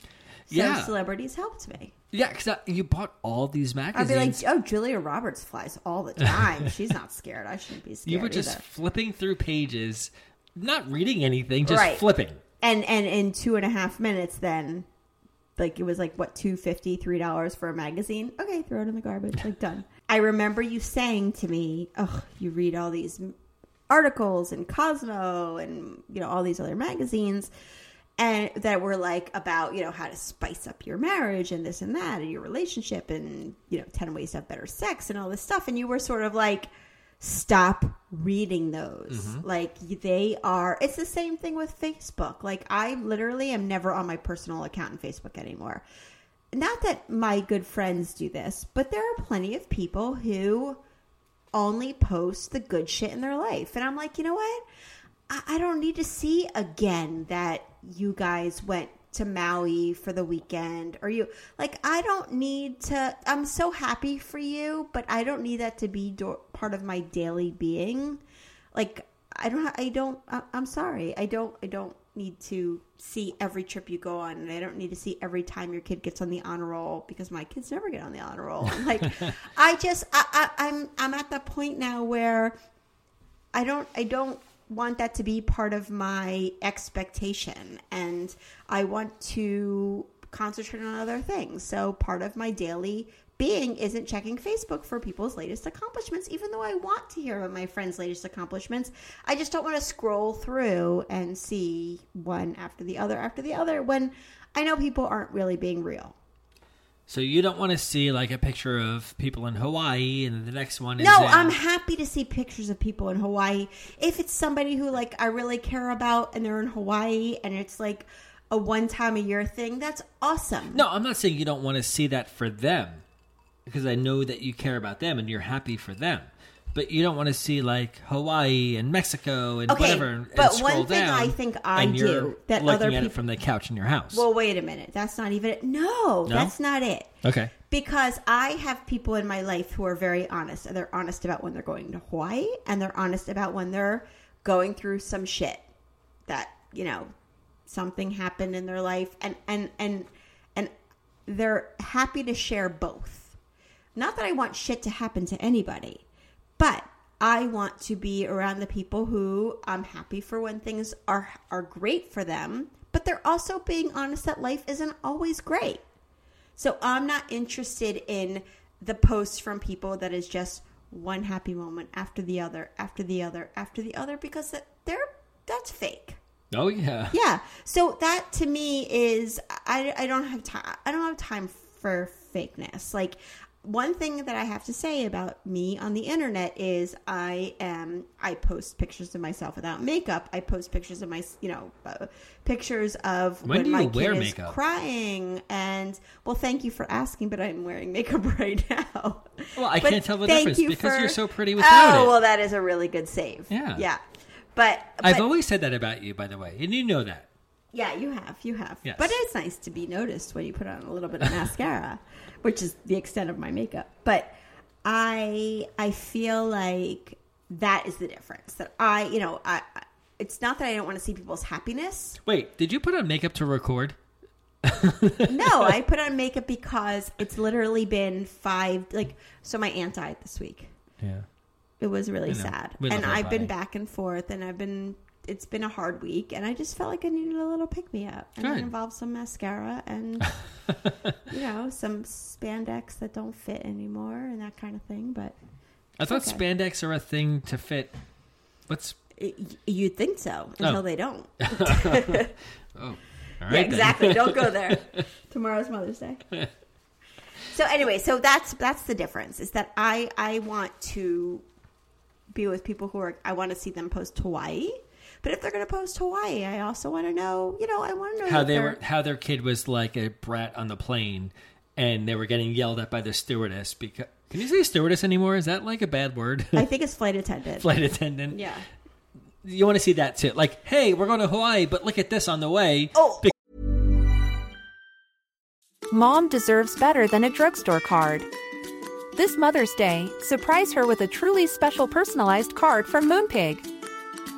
So Yeah. celebrities helped me. yeah, because you bought all these magazines. I'd be like, oh, Julia Roberts flies all the time. She's not scared. I shouldn't be scared. you were just either. flipping through pages, not reading anything, just Right. flipping. and and in two and a half minutes then like it was like what two fifty three dollars for a magazine okay throw it in the garbage like done i remember you saying to me oh you read all these articles in cosmo and you know all these other magazines and that were like about you know how to spice up your marriage and this and that and your relationship and you know 10 ways to have better sex and all this stuff. And you were sort of like stop reading those. Mm-hmm. Like they are it's the same thing with facebook. Like i literally am never on my personal account in facebook anymore. Not that my good friends do this but there are plenty of people who only post the good shit in their life. And I'm like, you know what? I, I don't need to see again that you guys went to Maui for the weekend or you like I don't need to I'm so happy for you, but I don't need that to be do- part of my daily being. Like I don't I don't I- I'm sorry. I don't I don't need to see every trip you go on and I don't need to see every time your kid gets on the honor roll because my kids never get on the honor roll. Like I just I, I I'm I'm at the point now where I don't I don't want that to be part of my expectation and I want to concentrate on other things. So part of my daily being isn't checking Facebook for people's latest accomplishments even though I want to hear about my friends' latest accomplishments. I just don't want to scroll through and see one after the other after the other when I know people aren't really being real. So you don't want to see like a picture of people in Hawaii, and the next one is No, in- I'm happy to see pictures of people in Hawaii. If it's somebody who like I really care about and they're in Hawaii and it's like a one time a year thing, that's awesome. No, I'm not saying you don't want to see that for them, because I know that you care about them and you're happy for them. But you don't want to see like Hawaii and Mexico and Okay, whatever. And, and but scroll one thing I think I and do that other it from the couch in your house. Well, wait a minute. That's not even it. No, that's not it. okay. Because I have people in my life who are very honest. And they're honest about when they're going to Hawaii and they're honest about when they're going through some shit that, you know, something happened in their life and and and and they're happy to share both. Not that I want shit to happen to anybody, but I want to be around the people who I'm happy for when things are are great for them, but they're also being honest that life isn't always great. So I'm not interested in the posts from people that is just one happy moment after the other, after the other, after the other, because that they're that's fake. Oh yeah. Yeah. So that to me is I, I don't have time. I don't have time for fakeness. Like one thing that I have to say about me on the internet is I am I post pictures of myself without makeup. I post pictures of my you know uh, pictures of When do my you wear kid makeup? is crying and well thank you for asking but I'm wearing makeup right now. Well, I But can't tell the difference you because for- you're so pretty without oh, it. Oh well that is a really good save. Yeah. Yeah. But, I've always said that about you, by the way, and you know that. yeah, you have, you have. Yes. But it's nice to be noticed when you put on a little bit of mascara, which is the extent of my makeup. But I, I feel like that is the difference. That I, you know, I, I- it's not that I don't want to see people's happiness. Wait, did you put on makeup to record? No, I put on makeup because it's literally been five. Like, so my aunt died this week. Yeah. It was really sad, and I've been back and forth, and I've been. It's been a hard week, and I just felt like I needed a little pick me up, and it involved some mascara and you know some spandex that don't fit anymore and that kind of thing. But I thought okay. spandex are a thing to fit. What's you'd think so until Oh. they don't. oh? All yeah, exactly. don't go there. Tomorrow's Mother's Day. So anyway, so that's that's the difference. Is that I I want to be with people who are I want to see them post Hawaii. But if they're going to post Hawaii, I also want to know, you know, I want to know How that they were, how their kid was like a brat on the plane, and they were getting yelled at by the stewardess because. Can you say stewardess anymore? Is that like a bad word? I think it's flight attendant. Flight attendant. Yeah. You want to see that too? Like, hey, we're going to Hawaii, but look at this on the way. Oh, Mom deserves better than a drugstore card. This Mother's Day, surprise her with a truly special personalized card from Moonpig.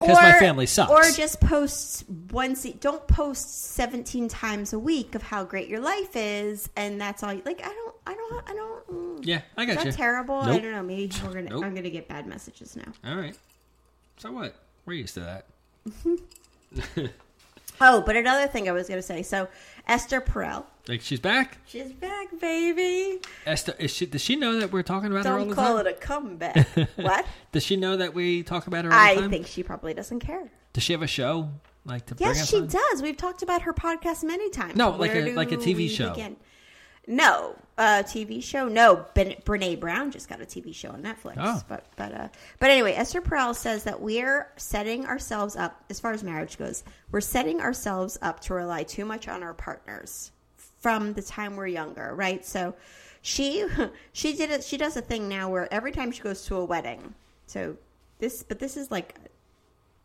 Because my family sucks. Or just post once. Don't post seventeen times a week of how great your life is, and that's all. You, like I don't, I don't, I don't. mm. yeah, I got Is you. that terrible? I don't know. Maybe we're gonna. Nope. I'm gonna get bad messages now. All right. So what? We're used to that. Oh, but another thing I was gonna say. So Esther Perel, Like she's back. she's back, baby. Esther, is she? Does she know that we're talking about her all Don't the call it a comeback. what? Does she know that we talk about her all the I time? think she probably doesn't care. Does she have a show like to bring Yes, us she on? does. We've talked about her podcast many times. No, like Where a- like a TV we show. begin? No, uh, TV show. No, ben, Brene Brown just got a TV show on Netflix. Oh. But but uh, but anyway, Esther Perel says that we're setting ourselves up as far as marriage goes. We're setting ourselves up to rely too much on our partners from the time we're younger, right? So she she did it. She does a thing now where every time she goes to a wedding. So this, but this is like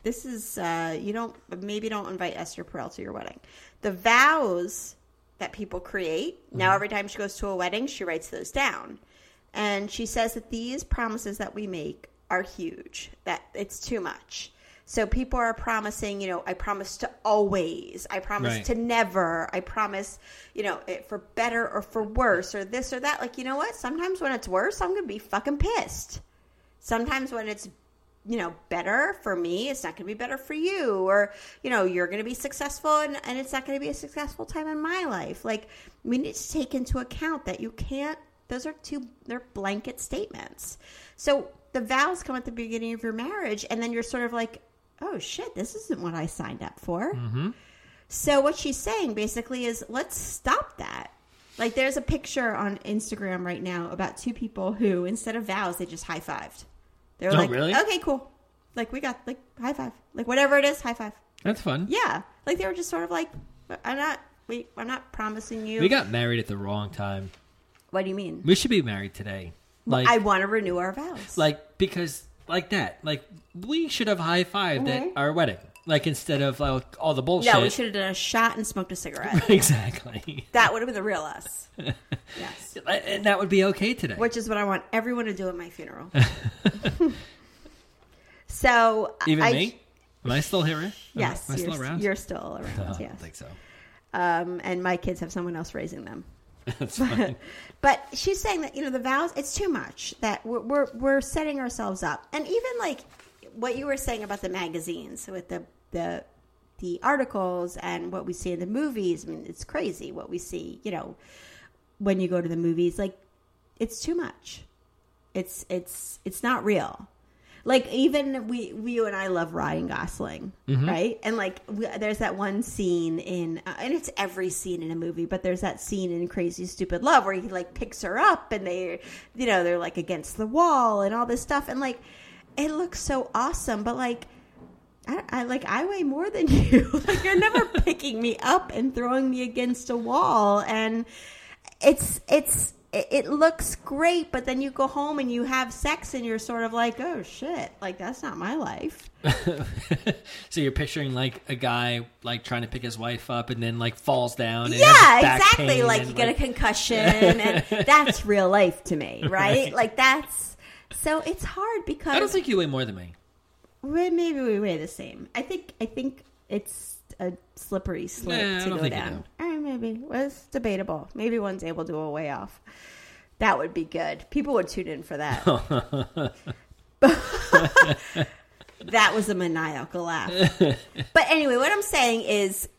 this is uh, you don't maybe don't invite Esther Perel to your wedding. The vows that people create now mm-hmm. every time she goes to a wedding, she writes those down, and she says that these promises that we make are huge. That it's too much. So people are promising, you know, I promise to always, I promise Right. to never, I promise, you know, it, for better or for worse or this or that. Like, you know what? Sometimes when it's worse, I'm going to be fucking pissed sometimes when it's you know better for me it's not going to be better for you or you know you're going to be successful and, and it's not going to be a successful time in my life. Like we need to take into account that you can't those are two they're blanket statements. So the vows come at the beginning of your marriage and then you're sort of like oh shit this isn't what i signed up for. Mm-hmm. So what she's saying basically is let's stop that. Like there's a picture on Instagram right now about two people who instead of vows they just high fived. They're Oh, like, really? okay, cool. Like we got like high five. Like whatever it is, high five. That's fun. Yeah. Like they were just sort of like I'm not we I'm not promising you We got married at the wrong time. What do you mean? We should be married today. Like, I want to renew our vows. like because like that. Like we should have high fived at mm-hmm. our wedding. Like instead of like all the bullshit. Mm-hmm. we should have done a shot and smoked a cigarette. exactly. that would have been the real us. Yes. And that would be okay today. Which is what I want everyone to do at my funeral. so Even I, me? Am I still here? Yes, Am I you're, still around? you're still around. I yes, don't think so. um, and my kids have someone else raising them. That's fine. But she's saying that you know the vows it's too much that we're, we're we're setting ourselves up, and even like what you were saying about the magazines with the the the articles and what we see in the movies. I mean, it's crazy what we see. You know, when you go to the movies, like it's too much. It's it's it's not real. Like even we, we you and I love Ryan Gosling, right? And like we, there's that one scene in, uh, and it's every scene in a movie, but there's that scene in Crazy Stupid Love where he like picks her up, and they, you know, they're like against the wall and all this stuff, and like it looks so awesome, but like. I, I like I weigh more than you. like you're never picking me up and throwing me against a wall, and it's it's it, looks great, but then you go home and you have sex, and you're sort of like, oh shit, like that's not my life. so you're picturing like a guy like trying to pick his wife up and then like falls down. And yeah, has his back exactly. Like you get a concussion, and that's real life to me, right? Like that's so it's hard because I don't think you weigh more than me. we- maybe we weigh the same. I think I think it's a slippery slope Nah, to go down. Eh, maybe well, it's debatable. Maybe one's able to do a way off. That would be good. People would tune in for that. that was a maniacal laugh. but anyway, what I'm saying is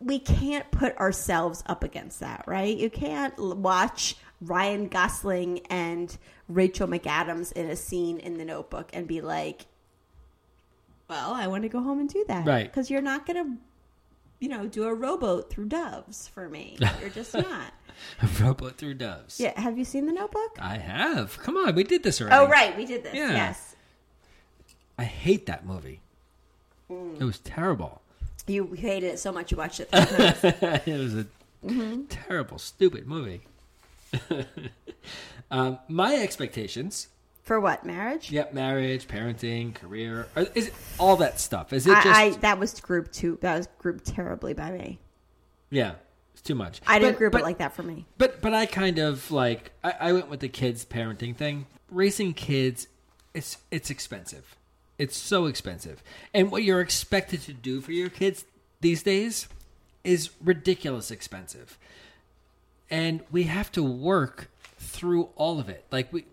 we can't put ourselves up against that, right? You can't watch Ryan Gosling and Rachel McAdams in a scene in the notebook and be like, well, I want to go home and do that. Right. Because you're not going to, you know, do a rowboat through doves for me. You're just not. a rowboat through doves. Yeah. Have you seen the notebook? I have. Come on, we did this already. Oh, right. We did this. Yeah. Yes. I hate that movie. Mm. It was terrible. You hated it so much you watched it it was a Mm-hmm. terrible, stupid movie. um, my expectations. For what? Marriage? Yep, marriage, parenting, career, is it all that stuff? Is it just? I, I that was grouped too. That was grouped terribly by me. yeah, it's too much. I didn't group but- it like that for me. But but I kind of like I, I went with the kids parenting thing. Raising kids, it's it's expensive. It's so expensive, and what you're expected to do for your kids these days is ridiculous expensive. And we have to work through all of it. Like we,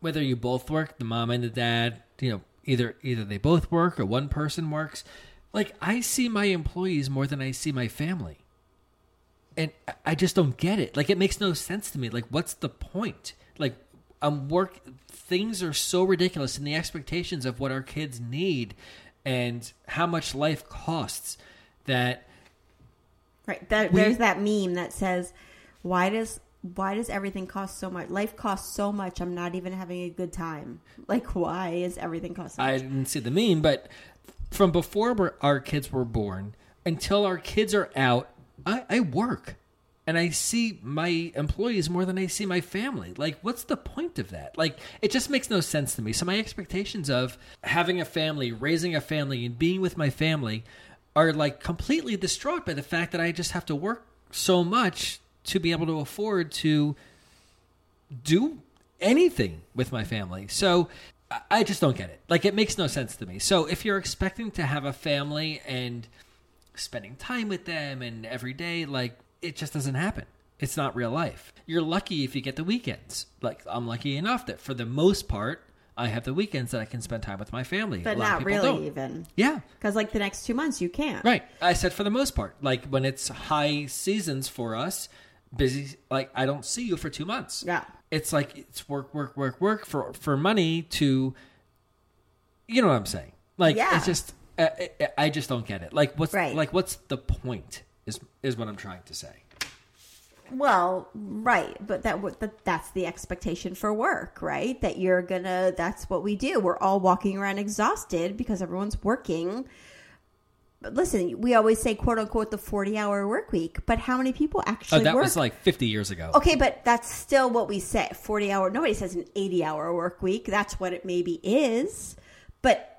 whether you both work, the mom and the dad, you know, either either they both work or one person works. Like I see my employees more than I see my family and I- just don't get it. Like it makes no sense to me. Like what's the point? Like I'm work things are so ridiculous and the expectations of what our kids need and how much life costs that Right. That, We- there's that meme that says, "Why does why does everything cost so much? Life costs so much. I'm not even having a good time. Like, why is everything cost so I didn't see the meme, but from before our kids were born until our kids are out, I, I work. And I see my employees more than I see my family. Like, what's the point of that? Like, it just makes no sense to me. So, my expectations of having a family, raising a family, and being with my family are like completely distraught by the fact that I just have to work so much to be able to afford to do anything with my family. So I- just don't get it. Like it makes no sense to me. So if you're expecting to have a family and spending time with them and every day, like it just doesn't happen. It's not real life. You're lucky if you get the weekends. Like I'm lucky enough that for the most part, I have the weekends that I can spend time with my family. But A lot of not really don't. even. Yeah. Because like the next two months you can't. Right. I said for the most part. Like when it's high seasons for us, busy like I don't see you for 2 months. Yeah. It's like it's work work work work for for money to you know what I'm saying? Like Yeah. it's just uh, I, I just don't get it. Like what's Right. like what's the point is is what I'm trying to say. Well, right, but that, that that's the expectation for work, right? That you're gonna. That's what we do. We're all walking around exhausted because everyone's working. But listen, we always say "quote unquote" the forty-hour work week, but how many people Oh, actually that work? was like 50 years ago. okay, but that's still what we say: forty-hour. Nobody says an eighty-hour work week. That's what it maybe is, but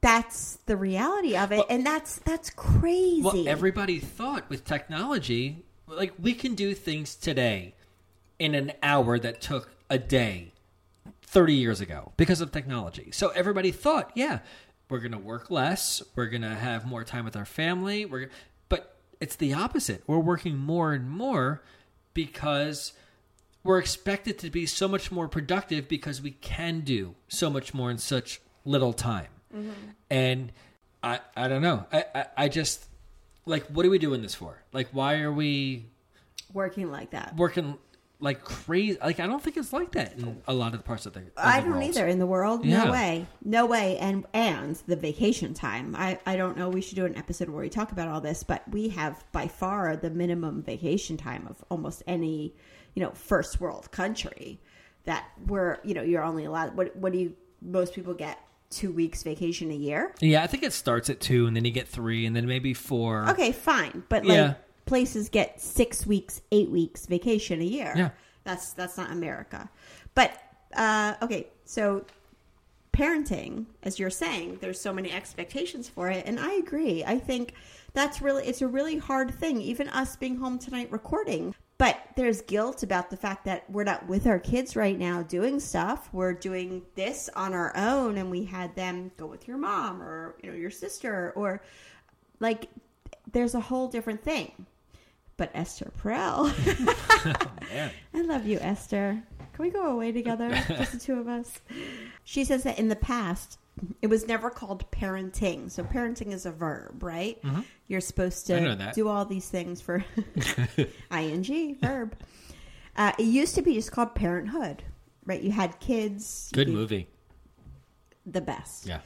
that's the reality of it, and that's that's crazy. Well, everybody thought with technology, like we can do things today in an hour that took a day 30 years ago because of technology. So everybody thought, yeah, we're going to work less, we're going to have more time with our family, we're but it's the opposite. We're working more and more because we're expected to be so much more productive because we can do so much more in such little time. Mm-hmm. And I I don't know. I, I I just like what are we doing this for? Like why are we Working like that. working like crazy? Like I don't think it's like that in a lot of the parts of the. of I the don't world. either in the world. Yeah. No way. No way. And and the vacation time. I, I don't know. We should do an episode where we talk about all this, but we have by far the minimum vacation time of almost any, you know, first world country that where, you know, you're only allowed what what do you most people get two weeks vacation a year? Yeah, I think it starts at two, and then you get three, and then maybe four. Okay, fine. But like Yeah. Places get six weeks, eight weeks vacation a year. Yeah. That's that's not America. But uh okay, so parenting, as you're saying, there's so many expectations for it, and I agree. I think that's really it's a really hard thing, even us being home tonight recording. But there's guilt about the fact that we're not with our kids right now doing stuff. We're doing this on our own and we had them go with your mom or you know your sister or like there's a whole different thing. But Esther Perel, I love you, Esther. Can we go away together, just the two of us? She says that in the past, it was never called parenting. So parenting is a verb, right? You're supposed Mm-hmm. I know to do all these things for ing verb. Uh, it used to be just called parenthood, right? You had kids. Good movie. The best Yeah.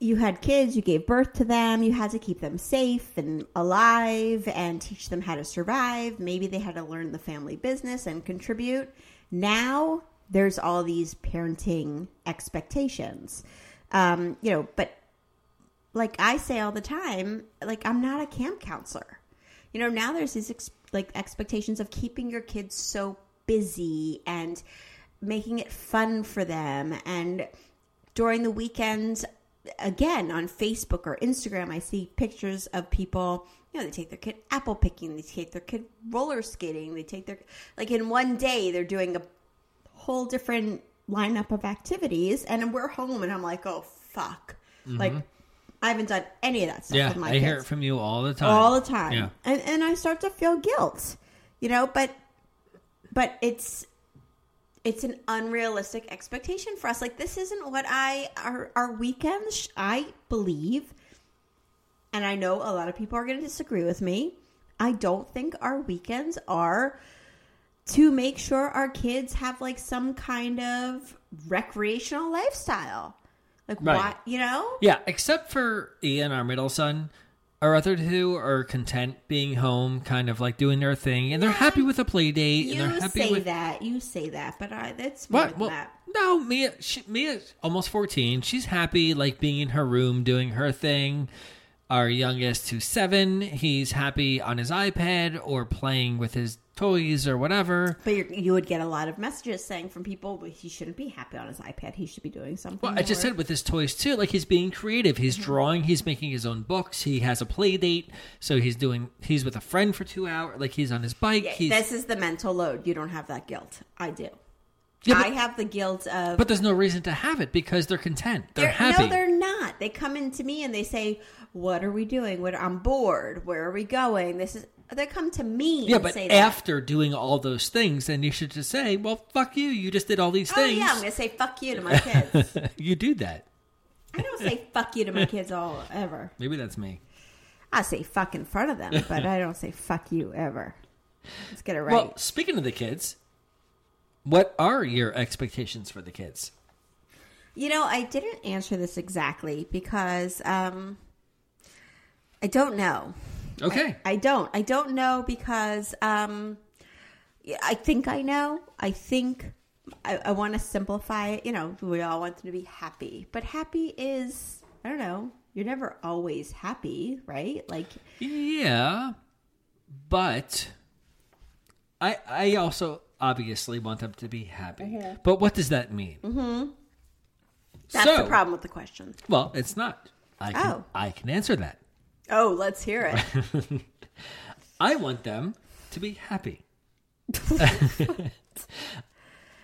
You had kids, you gave birth to them, you had to keep them safe and alive and teach them how to survive. Maybe they had to learn the family business and contribute. Now there's all these parenting expectations. Um, you know, but like I say all the time, like I'm not a camp counselor. You know, now there's these ex- like expectations of keeping your kids so busy and making it fun for them and during the weekends again on Facebook or Instagram I see pictures of people you know they take their kid apple picking they take their kid roller skating they take their like in one day they're doing a whole different lineup of activities and we're home and I'm like oh fuck mm-hmm. like I haven't done any of that stuff Yeah, with my I kids hear it from you all the time. all the time Yeah. and and i start to feel guilt you know but but it's it's an unrealistic expectation for us like this isn't what i our our weekends i believe and i know a lot of people are going to disagree with me i don't think our weekends are to make sure our kids have like some kind of recreational lifestyle like Right. why you know Yeah, except for Ian, our middle son. Our other two are content being home, kind of like doing their thing, and they're happy with a play date, and they're You happy say with that. You say that, but I, that's more What? Well, that. no, Mia. She, Mia's almost fourteen. She's happy, like being in her room doing her thing. Our youngest, who's seven, he's happy on his iPad or playing with his toys or whatever. But you're, you would get a lot of messages saying from people he shouldn't be happy on his iPad. He should be doing something. Well, I just more." said with his toys too. Like he's being creative. He's Mm-hmm. drawing. He's making his own books. He has a play date. So he's doing. He's with a friend for two hours. Like he's on his bike. Yeah, he's, this is the mental load. You don't have that guilt. I do. Yeah, but- I have the guilt of. but there's no reason to have it because they're content. They're, They're- happy. No, they're not. They come into me and they say, "What are we doing? What I'm bored. Where are we going? This is." They come to me. yeah, and but say that. after doing all those things, then you should just say, "Well, fuck you. You just did all these Oh things." yeah, I'm gonna say fuck you to my kids. you do that. I don't say fuck you to my kids all ever. Maybe that's me. I say fuck in front of them, but I don't say fuck you ever. Let's get it right. Well, speaking of the kids, what are your expectations for the kids? You know, I didn't answer this exactly because um, I don't know. Okay. I don't. I don't know because um, I think I know. I think I, I want to simplify it. You know, we all want them to be happy, but happy is I don't know. You're never always happy, right? Like, Yeah, but I I also obviously want them to be happy. But what does that mean? Mm-hmm. that's So- the problem with the question. Well, it's not. I can Oh. I can answer that. Oh, let's hear it. I want them to be happy.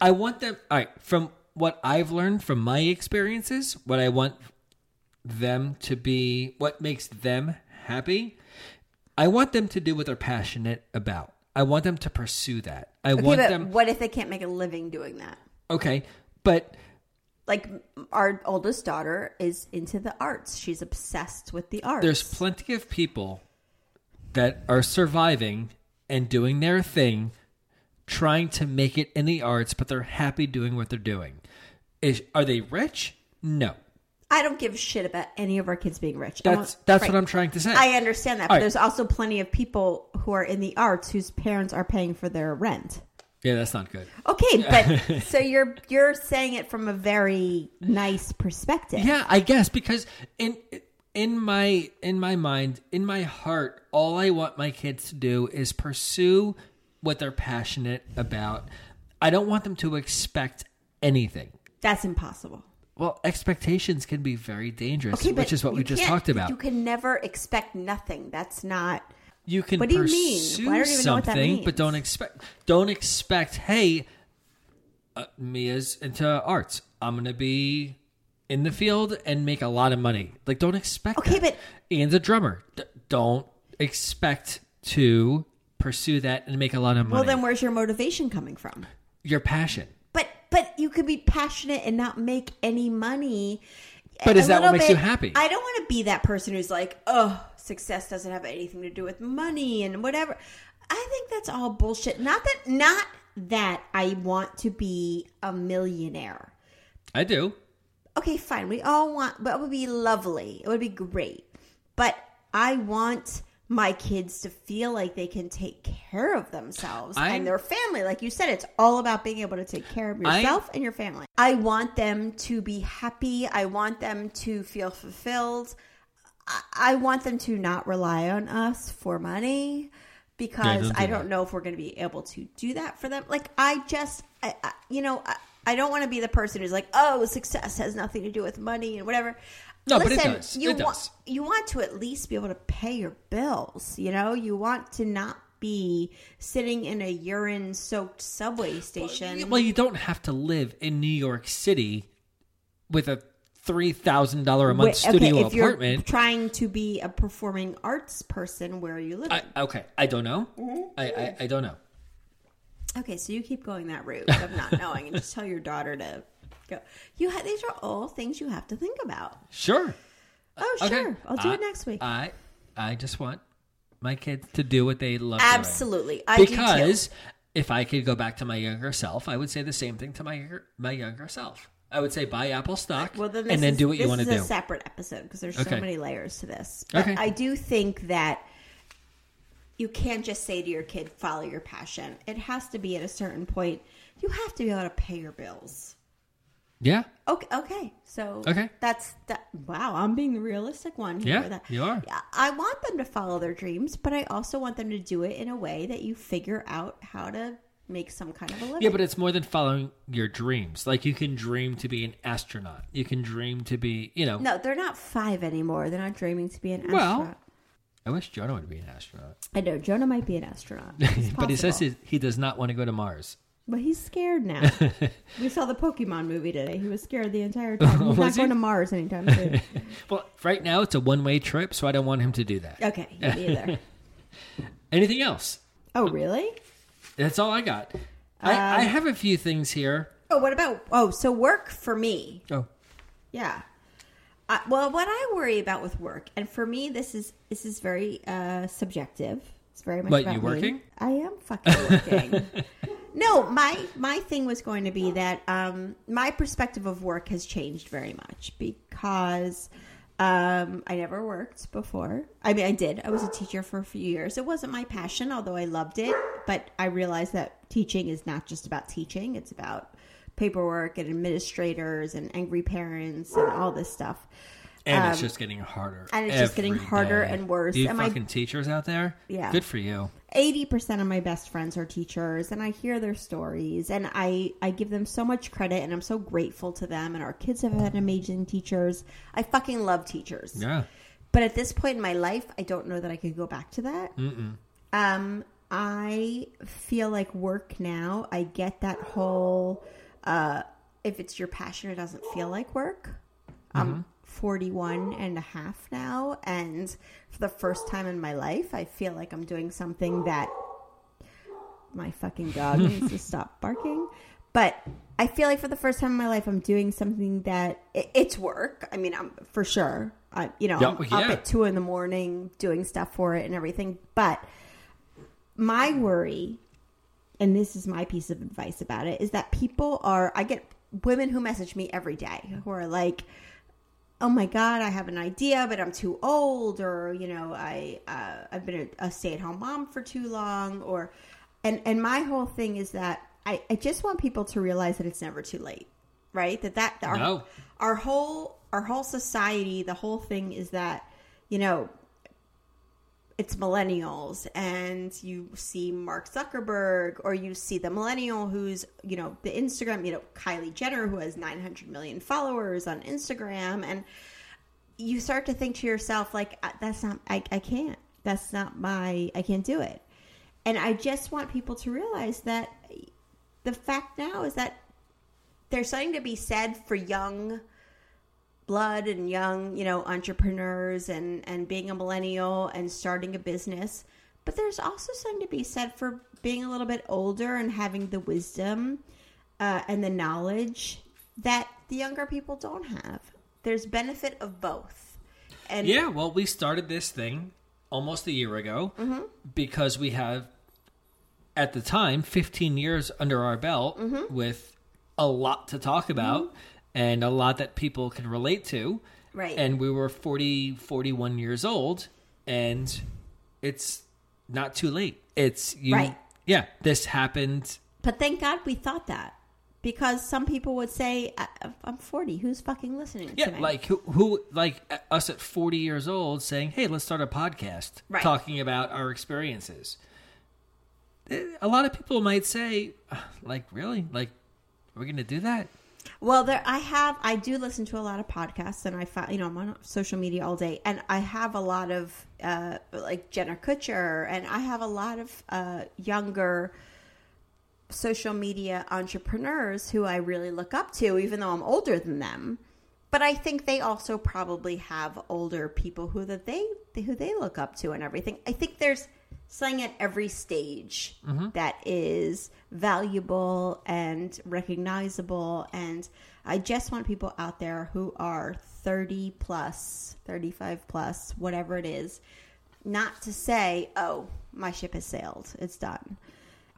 I want them. All right, from what I've learned from my experiences, what I want them to be, what makes them happy, I want them to do what they're passionate about. I want them to pursue that. I Okay, want them. what if they can't make a living doing that? Okay, but Like our oldest daughter is into the arts. She's obsessed with the arts. there's plenty of people that are surviving and doing their thing, trying to make it in the arts, but they're happy doing what they're doing. Is are they rich? No. I don't give a shit about any of our kids being rich. That's that's right. what I'm trying to say. I understand that, All but right. there's also plenty of people who are in the arts whose parents are paying for their rent. Yeah, that's not good. Okay, but so you're you're saying it from a very nice perspective. Yeah, I guess because in in my in my mind, in my heart, all I want my kids to do is pursue what they're passionate about. I don't want them to expect anything. That's impossible. Well, expectations can be very dangerous, Okay, which is what we just talked about. You can never expect nothing. That's not. You can What do you pursue mean? I don't even know what that something, means. but don't expect don't expect. Hey, uh, Mia's into arts. I'm gonna be in the field and make a lot of money. Like, don't expect. Okay, that. but- Ian's a drummer. D- don't expect to pursue that and make a lot of money. Well, then where's your motivation coming from? your passion. But but you could be passionate and not make any money. But is that what makes you happy? I don't want to be that person who's like, oh, success doesn't have anything to do with money and whatever. I think that's all bullshit. Not that not that I want to be a millionaire. I do. Okay, fine. We all want, but it would be lovely. It would be great. But I want my kids to feel like they can take care of themselves I'm- and their family. Like you said, it's all about being able to take care of I- yourself and your family. I want them to be happy. I want them to feel fulfilled. I- want them to not rely on us for money because don't do I don't know if we're going to be able to do that for them. Like I just, I, I, you know, I, I don't want to be the person who's like, oh, success has nothing to do with money and whatever. No, but it Listen, does. You It want does. you want to at least be able to pay your bills. You know, you want to not be sitting in a urine-soaked subway station. Well, you don't have to live in New York City with a three thousand dollar a month Wait, studio if you're apartment. trying to be a performing arts person, where are you living? I, okay, I don't know. Mm-hmm. I, I I don't know. Okay, so you keep going that route of not knowing, and just tell your daughter to go. You ha- these are all things you have to think about. Sure. Oh, Okay. sure, I'll do I- it next week. I I just want my kids to do what they love. doing. Absolutely, I do too. because if I could go back to my younger self, I would say the same thing to my my younger self. I would say buy Apple stock Well, then and then is- do what you want to do. This is a separate episode because there's Okay. so many layers to this. But Okay. I do think that you can't just say to your kid, "Follow your passion." It has to be at a certain point. You have to be able to pay your bills. yeah. Okay. Okay. So Okay. that's that. Wow, I'm being the realistic one here. Yeah, That- you are. Yeah, I want them to follow their dreams, but I also want them to do it in a way that you figure out how to make some kind of a living. Yeah, but it's more than following your dreams. Like you can dream to be an astronaut. You can dream to be, you know. no, they're not five anymore. They're not dreaming to be an astronaut. Well. I wish Jonah would be an astronaut, I know Jonah might be an astronaut, but he says he, he does not want to go to Mars. but he's scared now. we saw the Pokemon movie today. He was scared the entire time. He's not he? going to Mars anytime soon. Well, right now it's a one-way trip, so I don't want him to do that. Okay, either. Anything else? Oh, really? That's all I got. I, Um, I have a few things here. Oh, what about? Oh, so work for me. Oh, Yeah. Uh, well, what I worry about with work, and for me, this is this is very uh, subjective. It's very much. What, about you me. working? I am fucking working. no, my my thing was going to be that um, my perspective of work has changed very much because um, I never worked before. I mean, I did. I was a teacher for a few years. It wasn't my passion, although I loved it. But I realized that teaching is not just about teaching; it's about paperwork and administrators and angry parents and all this stuff. And it's Um, just getting harder. and it's just getting harder day. and worse. You And my- fucking teachers out there. Yeah. Good for you. 80% of my best friends are teachers and I hear their stories and I, I give them so much credit and I'm so grateful to them and our kids have had amazing teachers. I fucking love teachers. Yeah. But at this point in my life, I don't know that I could go back to that. Um, I feel like work now, I get that whole, uh, if it's your passion, it doesn't feel like work. I'm 41 and a half now. And for the first time in my life, I feel like I'm doing something that my fucking dog needs to stop barking. But I feel like for the first time in my life, I'm doing something that it, it's work. I mean, I'm for sure. I, you know, Yeah, I'm yeah. up at two in the morning doing stuff for it and everything. But my worry, and this is my piece of advice about it, is that people are. I get women who message me every day who are like, "Oh my god, I have an idea, but I'm too old," or you know, I uh, I've been a, a stay at home mom for too long, or and and my whole thing is that I I just want people to realize that it's never too late, right? That that our No. our whole our whole society, the whole thing is that you know it's millennials and you see Mark Zuckerberg or you see the millennial who's, you know, the Instagram, you know, Kylie Jenner who has 900 million followers on Instagram and you start to think to yourself like "Uh, that's not I, I can't. That's not my I can't do it. And I just want people to realize that the fact now is that there's something to be said for young blood and young, you know, entrepreneurs and and being a millennial and starting a business. But there's also something to be said for being a little bit older and having the wisdom uh, and the knowledge that the younger people don't have. There's benefit of both. And Yeah, well, we started this thing almost a year ago Mm-hmm. because we have, at the time, 15 years under our belt Mm-hmm. with a lot to talk about and a lot that people can relate to. Right. And we were 40, 41 years old, and it's not too late. It's you. Right. Yeah, this happened. But thank God we thought that. Because some people would say, "I- I'm 40. Who's fucking listening to Yeah, like who, who, like us at 40 years old saying, hey, let's start a podcast Right. talking about our experiences. Eh, A lot of people might say, "Ah, like, really? Like, we're going to do that? Well, there I have I do listen to a lot of podcasts, and I find you know I'm on social media all day, and I have a lot of uh, like Jenna Kutcher, and I have a lot of uh, younger social media entrepreneurs who I really look up to, even though I'm older than them. But I think they also probably have older people who that they who they look up to and everything. I think there's something at every stage that is valuable and recognizable and I just want people out there who are 30 plus, 35 plus, whatever it is, not to say, "Oh, my ship has sailed. It's done."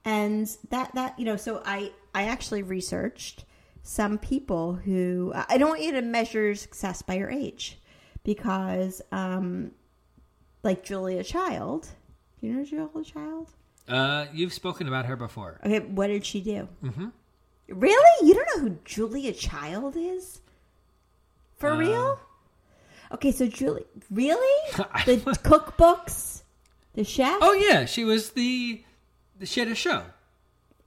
and that that you know so i i actually researched some people who i don't want you to measure success by your age because um like julia child do you know julia child Uh, you've spoken about her before. okay what did she do mm-hmm. really you don't know who julia child is for Uh, real okay so julie really the cookbooks the chef Oh, yeah, she was the, the she had a show.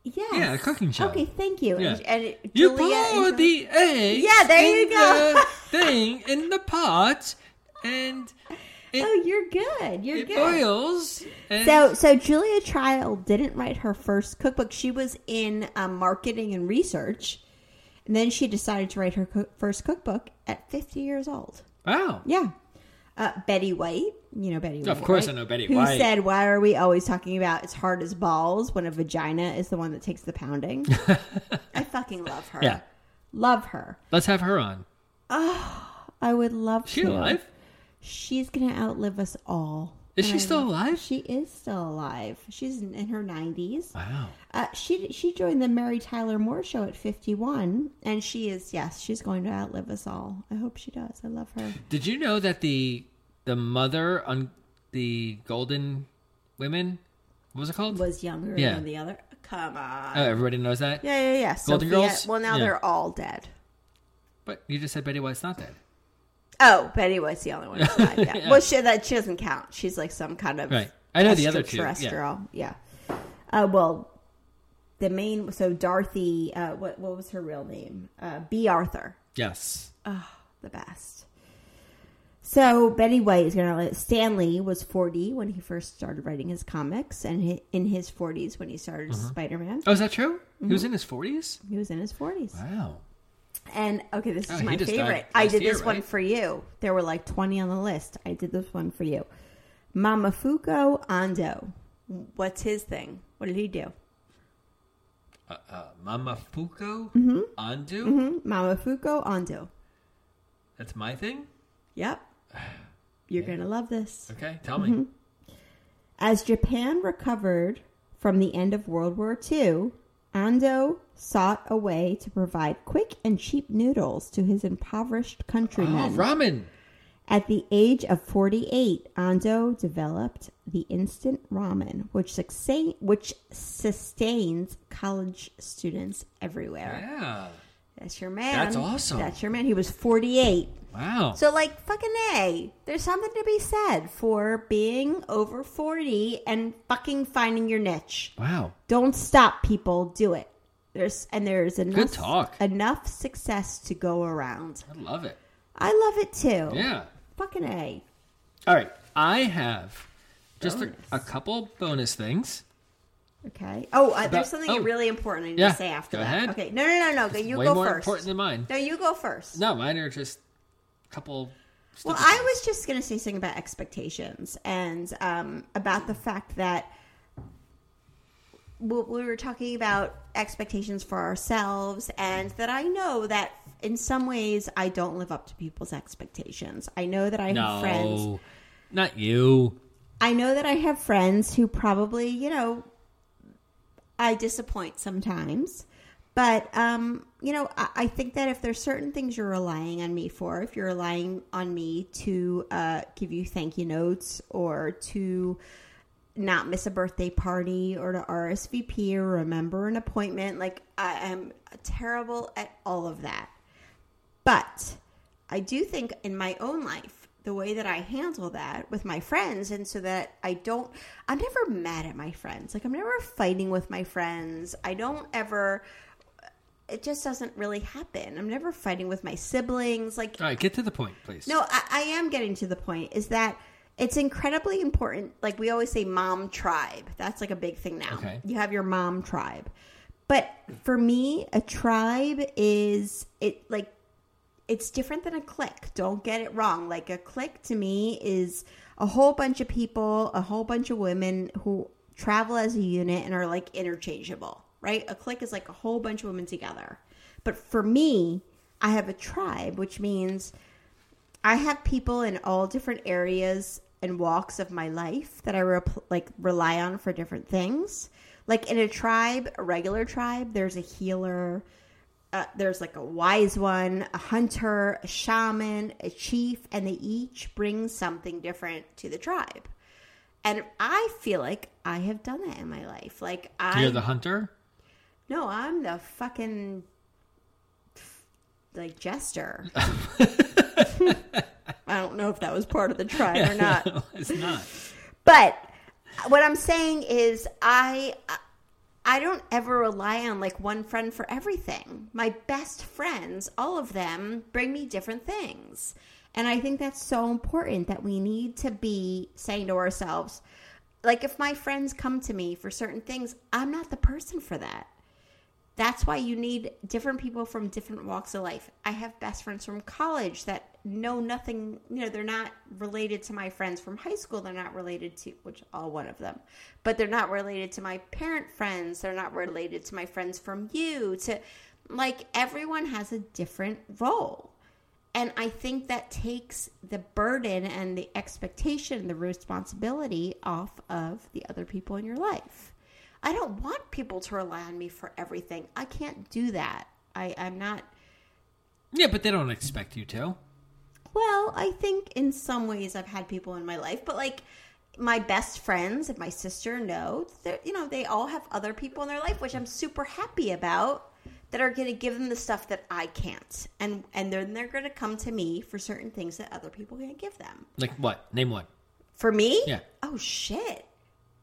Yeah. yeah, a cooking show. okay thank you Yeah. and, and You Julia pour the eggs Yeah, there you go. the thing in the pot, and it, Oh, you're good. You're it good. boils. So, so Julia Child didn't write her first cookbook. She was in um, marketing and research, and then she decided to write her cook- first cookbook at 50 years old. wow. Yeah. Uh, Betty White, you know Betty White. Of course right? I know Betty Who White. said, "Why are we always talking about it's hard as balls when a vagina is the one that takes the pounding?" I fucking love her. Yeah. love her. Let's have her on. Oh, I would love She to. alive? She's gonna outlive us all. Is she I still love- alive? She is still alive. She's in, in her nineties. Wow. Uh, she she joined the Mary Tyler Moore show at fifty one, and she is yes, she's going to outlive us all. I hope she does. I love her. Did you know that the the mother on the Golden Women, what was it called? Was younger Yeah. than the other. Come on. Oh, everybody knows that. yeah, yeah, yeah. Golden Sophia- Girls? Well, now Yeah. they're all dead. But you just said Betty White's not dead. Oh, Betty White's the only one who's alive. Yeah. Well, she that she doesn't count. She's like some kind of Right. I know the other two, yeah. Yeah. Uh, well, the main so Dorothy. Uh, what what was her real name? Uh, Bea Arthur. Yes. Oh, the best. So Betty White is going to let Stan Lee was 40 when he first started writing his comics and hi- in his 40s when he started Uh-huh. Spider-Man. Oh, is that true? He Mm-hmm. was in his forties. He was in his 40s. Wow. And okay, this is Oh, my favorite. I did year, this one for you. There were like 20 on the list. I did this one for you. Momofuku Ando. What's his thing? What did he do? Uh, uh, Momofuku Mm-hmm. Ando. Momofuku Ando. That's my thing. Yep. You're going to love this. Okay, tell Mm-hmm. me. As Japan recovered from the end of World War II, Ando sought a way to provide quick and cheap noodles to his impoverished Oh, countrymen. ramen. At the age of 48, Ando developed the instant ramen, which, sustain, which sustains college students everywhere. Yeah. That's your man. That's awesome. That's your man. He was 48. Wow. So, like, fucking A, there's something to be said for being over 40 and fucking finding your niche. wow. Don't stop, people. Do it. There's and there's enough talk. enough success to go around. I love it. I love it too. Yeah. Fucking A. All right. I have just a, Bonus. a couple bonus things. Okay. Oh, uh, there's something oh. really important I need Yeah, to say after go that. ahead. Okay. No, no, no, no. You Way go more first. important than mine. No, you go first. No, mine are just a couple. Well, stupid I things. was just going to say something about expectations and um, about the fact that we we were talking about expectations for ourselves, and that I know that in some ways I don't live up to people's expectations. I know that I have friends. Not you. I know that I have friends who probably, you know, I disappoint sometimes. But, um, you know, I, I think that if there's certain things you're relying on me for, if you're relying on me to uh, give you thank you notes or to not miss a birthday party or to RSVP or remember an appointment, like I am terrible at all of that. But I do think in my own life, the way that I handle that with my friends, and so that I don't, I'm never mad at my friends. Like, I'm never fighting with my friends. I don't ever, it just doesn't really happen. I'm never fighting with my siblings. Like, All right, get to the point, please. no, I, I am getting to the point is that it's incredibly important. Like we always say, mom tribe. That's like a big thing now. Okay. You have your mom tribe. But for me, a tribe is it like it's different than a clique. Don't get it wrong. Like a clique to me is a whole bunch of people, a whole bunch of women who travel as a unit and are like interchangeable, right? A clique is like a whole bunch of women together. But for me, I have a tribe, which means I have people in all different areas and walks of my life that I like rely on for different things. Like in a tribe, a regular tribe, there's a healer, uh, there's like a wise one, a hunter, a shaman, a chief, and they each bring something different to the tribe. And I feel like I have done that in my life. Like I, You're the hunter. no, I'm the fucking like jester. I don't know if that was part of the tribe or not. it's not. But what I'm saying is I I don't ever rely on like one friend for everything. My best friends, all of them bring me different things. And I think that's so important that we need to be saying to ourselves like if my friends come to me for certain things, I'm not the person for that. That's why you need different people from different walks of life. I have best friends from college that know nothing, you know, they're not related to my friends from high school. They're not related to, which all one of them, but they're not related to my parent friends. They're not related to my friends from you. To like everyone has a different role. And I think that takes the burden and the expectation, the responsibility off of the other people in your life. I don't want people to rely on me for everything. I can't do that. I, I'm not. Yeah, but they don't expect you to. Well, I think in some ways I've had people in my life, but like my best friends and my sister know, that you know, they all have other people in their life, which I'm super happy about. That are going to give them the stuff that I can't, and and then they're going to come to me for certain things that other people can't give them. Like what? Name one. For me, Yeah. Oh shit,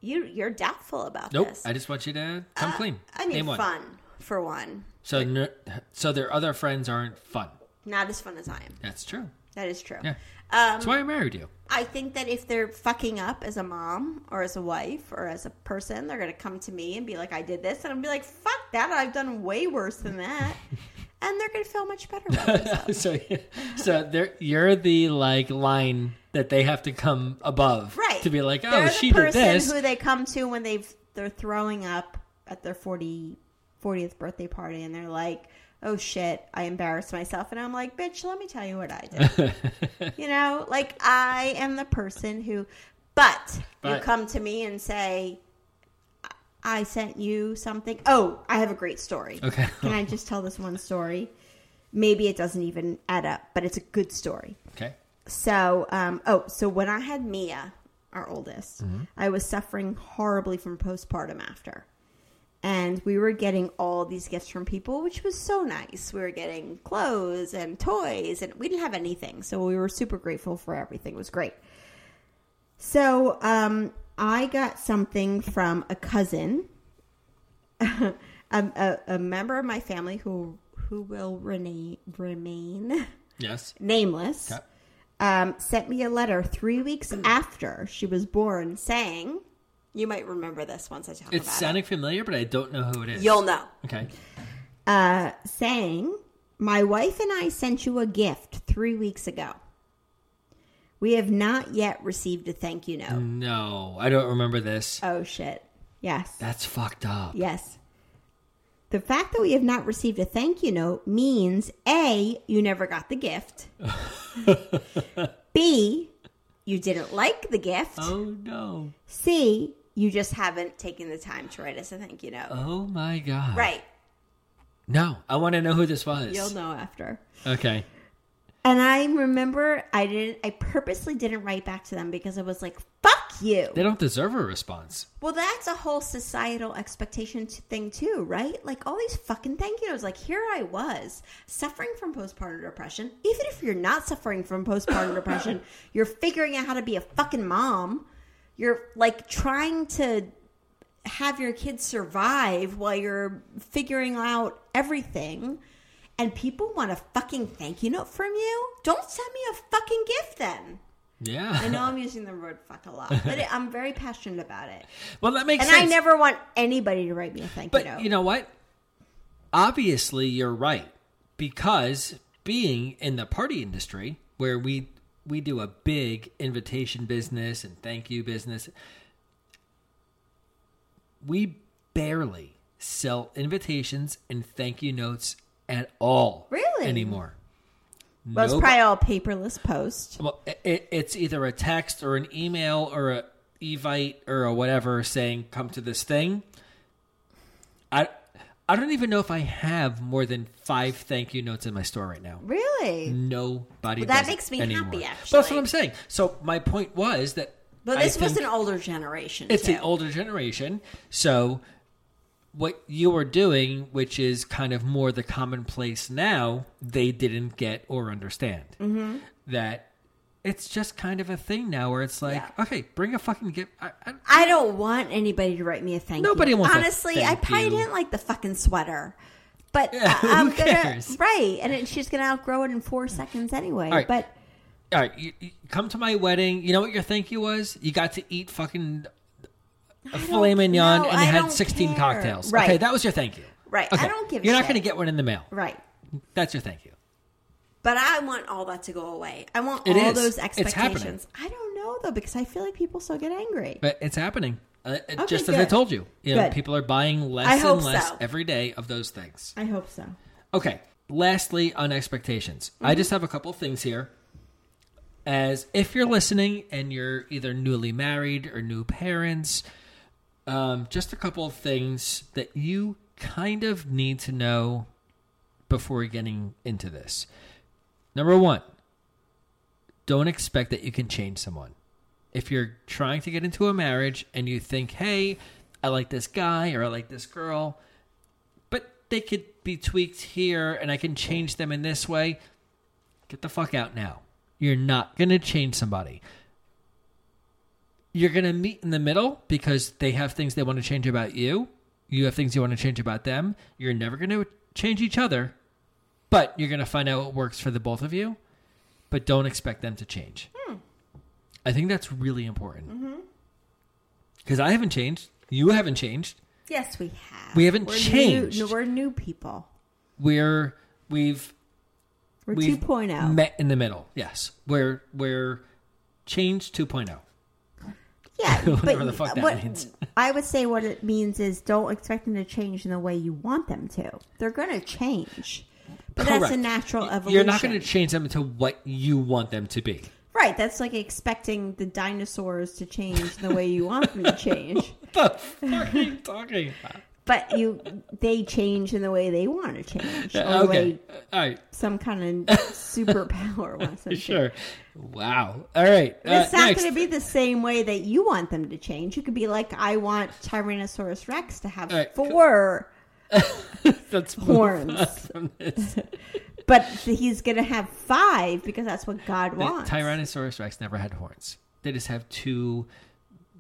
you you're doubtful about Nope. this. I just want you to come clean. I need Name one. fun for one. So, n- so their other friends aren't fun. Not as fun as I am. That's true. That is true. Yeah. Um, That's why I married you. I think that if they're fucking up as a mom or as a wife or as a person, they're going to come to me and be like, I did this. And I'll be like, fuck that. I've done way worse than that. and they're going to feel much better about themselves. so, so they're, you're the like line that they have to come above, right. To be like, oh, They're she the did person this. who they come to when they've, they're throwing up at their 40 40th birthday party and they're like, oh shit, I embarrassed myself. And I'm like, bitch, let me tell you what I did. you know, like I am the person who, but, you come to me and say, I sent you something. Oh, I have a great story. Okay. Can I just tell this one story? Maybe it doesn't even add up, but it's a good story. Okay. So, um, oh, so when I had Mia, our oldest, I was suffering horribly from postpartum after. And we were getting all these gifts from people, which was so nice. We were getting clothes and toys, and we didn't have anything. So we were super grateful for everything. It was great. So um, I got something from a cousin, a, a, a member of my family who who will remain, remain Yes. nameless, Okay. um, sent me a letter three weeks after she was born saying, You might remember this once I talk It's about sounding familiar, but I don't know who it is. You'll know. Okay. Uh, saying, My wife and I sent you a gift three weeks ago. We have not yet received a thank you note. No, I don't remember this. Oh, shit. Yes. That's fucked up. Yes. The fact that we have not received a thank you note means A, you never got the gift. B, you didn't like the gift. Oh no. C, you just haven't taken the time to write us a thank you note. Oh my god. Right. No, I want to know who this was. You'll know after. Okay. And I remember I didn't I purposely didn't write back to them because I was like, fuck you. They don't deserve a response. Well, that's a whole societal expectation thing too, right? Like all these fucking thank you notes. Like here I was suffering from postpartum depression. Even if you're not suffering from postpartum depression, you're figuring out how to be a fucking mom. You're like trying to have your kids survive while you're figuring out everything. And people want a fucking thank you note from you? Don't send me a fucking gift then. Yeah. I know I'm using the word fuck a lot, but it, I'm very passionate about it. Well, that makes And sense. I never want anybody to write me a thank you But note. you know what? Obviously, you're right because being in the party industry, where we we do a big invitation business and thank you business, we barely sell invitations and thank you notes at all. Really? anymore? well, it's probably all paperless post. well, it, it's either a text or an email or a evite or a whatever saying come to this thing. I I don't even know if I have more than five thank you notes in my store right now. Really? Nobody. Well, that makes me anymore. happy, But that's what I'm saying. So my point was that. But this was an older generation. It's too. the older generation. So what you are doing, which is kind of more the commonplace now, they didn't get or understand. Mm-hmm. That it's just kind of a thing now where it's like, Yeah. okay, bring a fucking gift. I, I, I don't want anybody to write me a thank Nobody you. wants Honestly, I probably you. didn't like the fucking sweater. But Yeah, who I'm gonna right, and it, she's gonna outgrow it in four seconds anyway. All right. But all right, you, you come to my wedding. You know what your thank you was? You got to eat fucking a filet mignon no, and you I had 16 care. cocktails. Right. Okay, that was your thank you. Right, I don't give You're not going to get one in the mail. right. That's your thank you. But I want all that to go away. I want It all is. those expectations. I don't know though because I feel like people still get angry. But it's happening. Uh, Okay, just as I told you. You know, Good. people are buying less and less so. every day of those things. I hope so. Okay. Lastly, on expectations, I Mm-hmm. just have a couple things here. As if you're listening and you're either newly married or new parents, um, just a couple of things that you kind of need to know before getting into this. Number one, don't expect that you can change someone. If you're trying to get into a marriage and you think, hey, I like this guy or I like this girl, but they could be tweaked here and I can change them in this way, get the fuck out now. You're not going to change somebody. You're going to meet in the middle because they have things they want to change about you. You have things you want to change about them. You're never going to change each other, but you're going to find out what works for the both of you. But don't expect them to change. Hmm. I think that's really important. Mm-hmm. Because I haven't changed. You haven't changed. Yes, we have. We haven't we're changed. New, we're new people. We're we've We're we've 2.0. met in the middle. Yes, we're we're changed 2.0. Yeah, Whatever but the fuck that what, means. I would say what it means is don't expect them to change in the way you want them to. They're going to change, but that's a natural evolution. You're not going to change them into what you want them to be. right. That's like expecting the dinosaurs to change the way you want them to change. What the fuck are you talking about? But you, they change in the way they want to change, or Okay. way All right. some kind of superpower wants them to. Sure. Wow. All right. Uh, It's not going to be the same way that you want them to change. You could be like, I want Tyrannosaurus Rex to have right, four Let's horns. on from this. But he's going to have five because that's what God The wants. Tyrannosaurus Rex never had horns. They just have two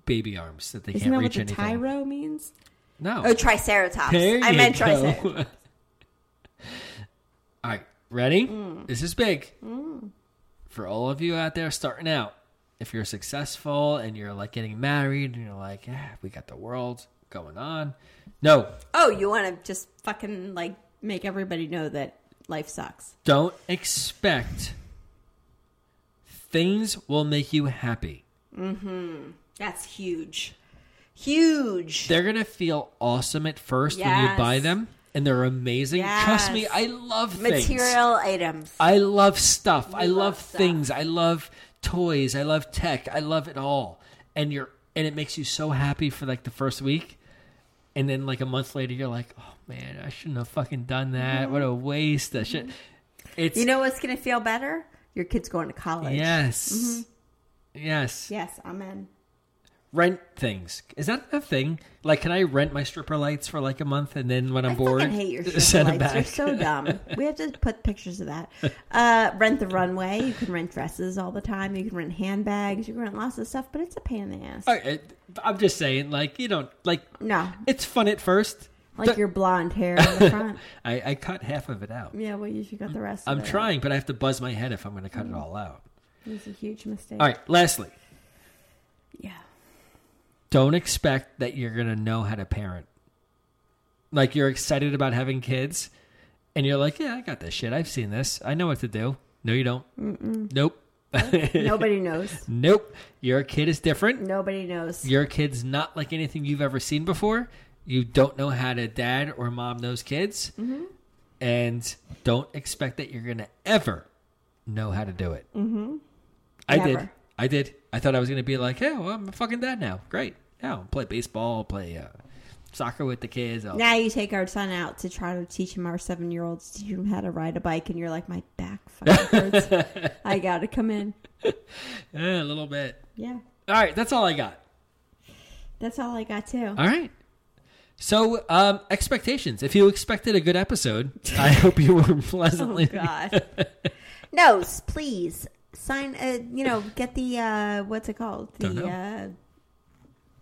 baby arms that they Isn't can't that what reach the anything. tyro means? No. Oh, Triceratops. There I meant go. Triceratops. all right. Ready? Mm. This is big. For all of you out there starting out, if you're successful and you're like getting married and you're like, yeah, we got the world going on. No, Oh, you want to just fucking like make everybody know that life sucks. don't expect things will make you happy. Mm-hmm. That's huge. Huge. They're gonna feel awesome at first when you Yes. buy them, and they're amazing. Trust me, Yes. I love things. Material items. I love stuff. I love, love stuff. things. I love toys. I love tech. I love it all. And you're and it makes you so happy for like the first week. And then like a month later you're like, "Oh man, I shouldn't have fucking done that. What a waste." I should It's You know what's going to feel better? Your kid's going to college. Yes. Mm-hmm. Yes. Yes, amen. Rent things. Is that a thing? Like can I rent my stripper lights for like a month and then when I'm I bored fucking hate your send stripper them lights. They're so dumb. we have to put pictures of that. Uh, rent the runway. You can rent dresses all the time. You can rent handbags. You can rent lots of stuff, but it's a pain in the ass. Right, I'm just saying like you don't like No, it's fun at first. like But- your blonde hair in the front. I, I cut half of it out. yeah, well, you should got the rest. I'm of it. trying, but I have to buzz my head if I'm going to cut it all out. It's a huge mistake. All right, lastly, Yeah. Don't expect that you're going to know how to parent. Like you're excited about having kids and you're like, "Yeah, I got this shit. I've seen this. I know what to do." No, you don't. Nope. Nobody knows. nope. Your kid is different. Nobody knows. Your kid's not like anything you've ever seen before. You don't know how to dad or mom those kids. Mm-hmm. And don't expect that you're going to ever know how to do it. Mm-hmm. I did. I did. I thought I was going to be like, hey, well, I'm a fucking dad now. Great. Yeah, I'll play baseball, play uh, soccer with the kids. I'll... Now you take our son out to try to teach him our seven year olds teach him how to ride a bike, and you're like, my back fucking hurts. I got to come in. Yeah, a little bit. Yeah, All right, that's all I got. that's all I got too. All right. So, um, expectations. If you expected a good episode, I hope you were Oh pleasantly. God. no, please sign. Uh, you know, get the uh, what's it called? The uh,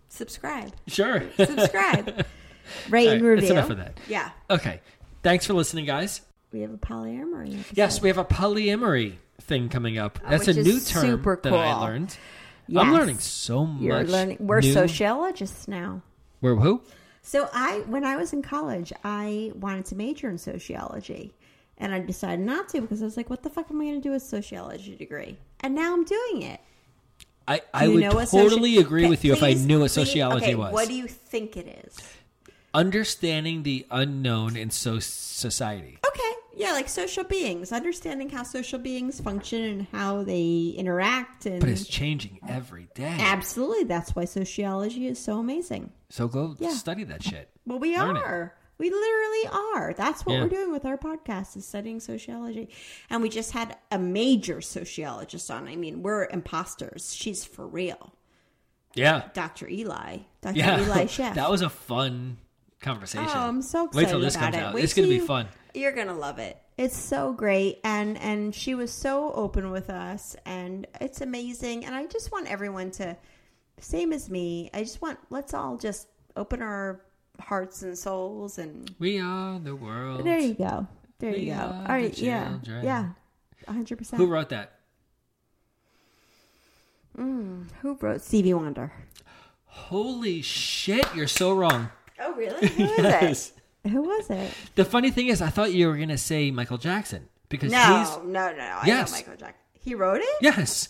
subscribe. Sure. Subscribe. Rate All and right, review. that's enough of that. Yeah, Okay. Thanks for listening, guys. we have a polyamory. Episode. Yes, we have a polyamory thing coming up. That's a new term super that I learned. Yes. I'm learning so much. You're learning. We're new- sociologists now. We're who? So I, when I was in college, I wanted to major in sociology, and I decided not to because I was like, "What the fuck am I going to do with a sociology degree?" And now I'm doing it. I, I would totally soci- agree with you if I knew what please- sociology okay, was. What do you think it is? Understanding the unknown in so- society. Okay, yeah, like social beings, understanding how social beings function and how they interact, and But it's changing every day. absolutely that's why sociology is so amazing. So go Yeah. study that shit. Well, we Learn it. We literally are. That's what Yeah. we're doing with our podcast is studying sociology. And we just had a major sociologist on. I mean, we're imposters. She's for real. Yeah. Dr. Eli. Dr. Yeah. Eli Sheff. that was a fun conversation. Oh, I'm so excited Wait till this about comes it. out. Wait it's going to till be fun. You're gonna love it. It's so great, and and she was so open with us, and it's amazing. And I just want everyone to, same as me. I just want let's all just open our hearts and souls, and We are the world. there you go, there We you go. are All yeah, children. yeah, hundred percent. Who wrote that? Mm, who wrote Stevie Wonder? Holy shit, you're so wrong. Oh, really? Who is Yes. it? Who was it? The funny thing is, I thought you were going to say Michael Jackson because No, he's no, no, no. I Yes. know Michael Jackson. He wrote it. yes,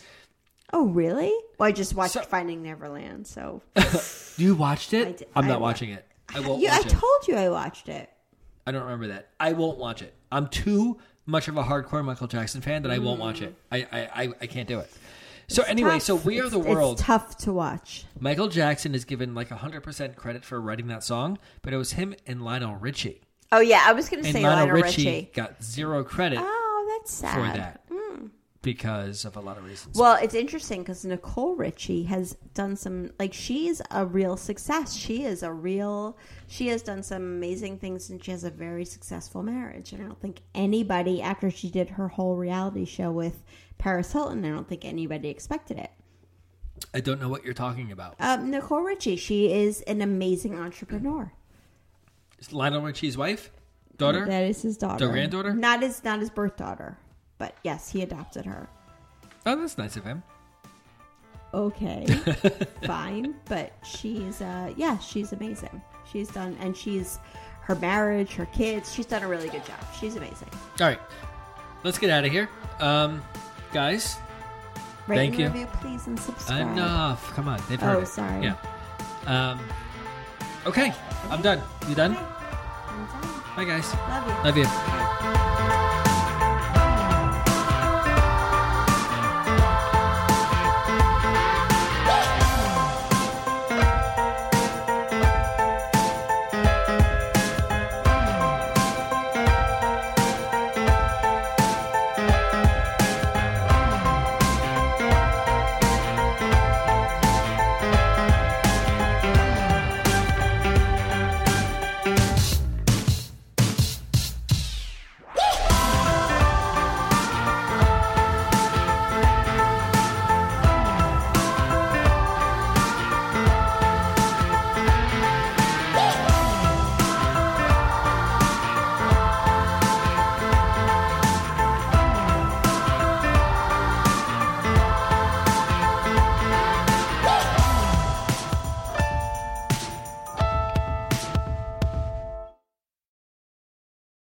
Oh, really? Well, I just watched So- Finding Neverland, so You watched it? I did- I'm not wa- watching it. I won't Yeah, I watch it. told you I watched it. I don't remember that. I won't watch it. I'm too much of a hardcore Michael Jackson fan that I won't watch it. I I, I, I can't do it. So anyway, Tough. so We Are It's- the World. It's tough to watch. Michael Jackson is given like 100% credit for writing that song, but it was him and Lionel Richie. Oh yeah, I was going to say Lionel, Lionel Richie, Richie. got zero credit Oh, that's sad. for that because of a lot of reasons. Well, it's interesting because Nicole Richie has done some, like, she's a real success. She is a real, she has done some amazing things and she has a very successful marriage. And I don't think anybody, after she did her whole reality show with Paris Hilton, I don't think anybody expected it. I don't know what you're talking about. Um, Nicole Richie, she is an amazing entrepreneur. Is Lionel Richie's wife? Daughter? That is his daughter. Their granddaughter? Not his, not his birth daughter. But yes, he adopted her. Oh, that's nice of him. okay fine but she's uh yeah she's amazing she's done and she's her marriage her kids she's done a really good job she's amazing All right. Let's get out of here. Um, guys, Rate Thank you. review please and subscribe enough. Come on. They've heard Oh, it. sorry. Yeah. Um, okay. I'm done. You done? I'm done. Bye, guys. love you Love you.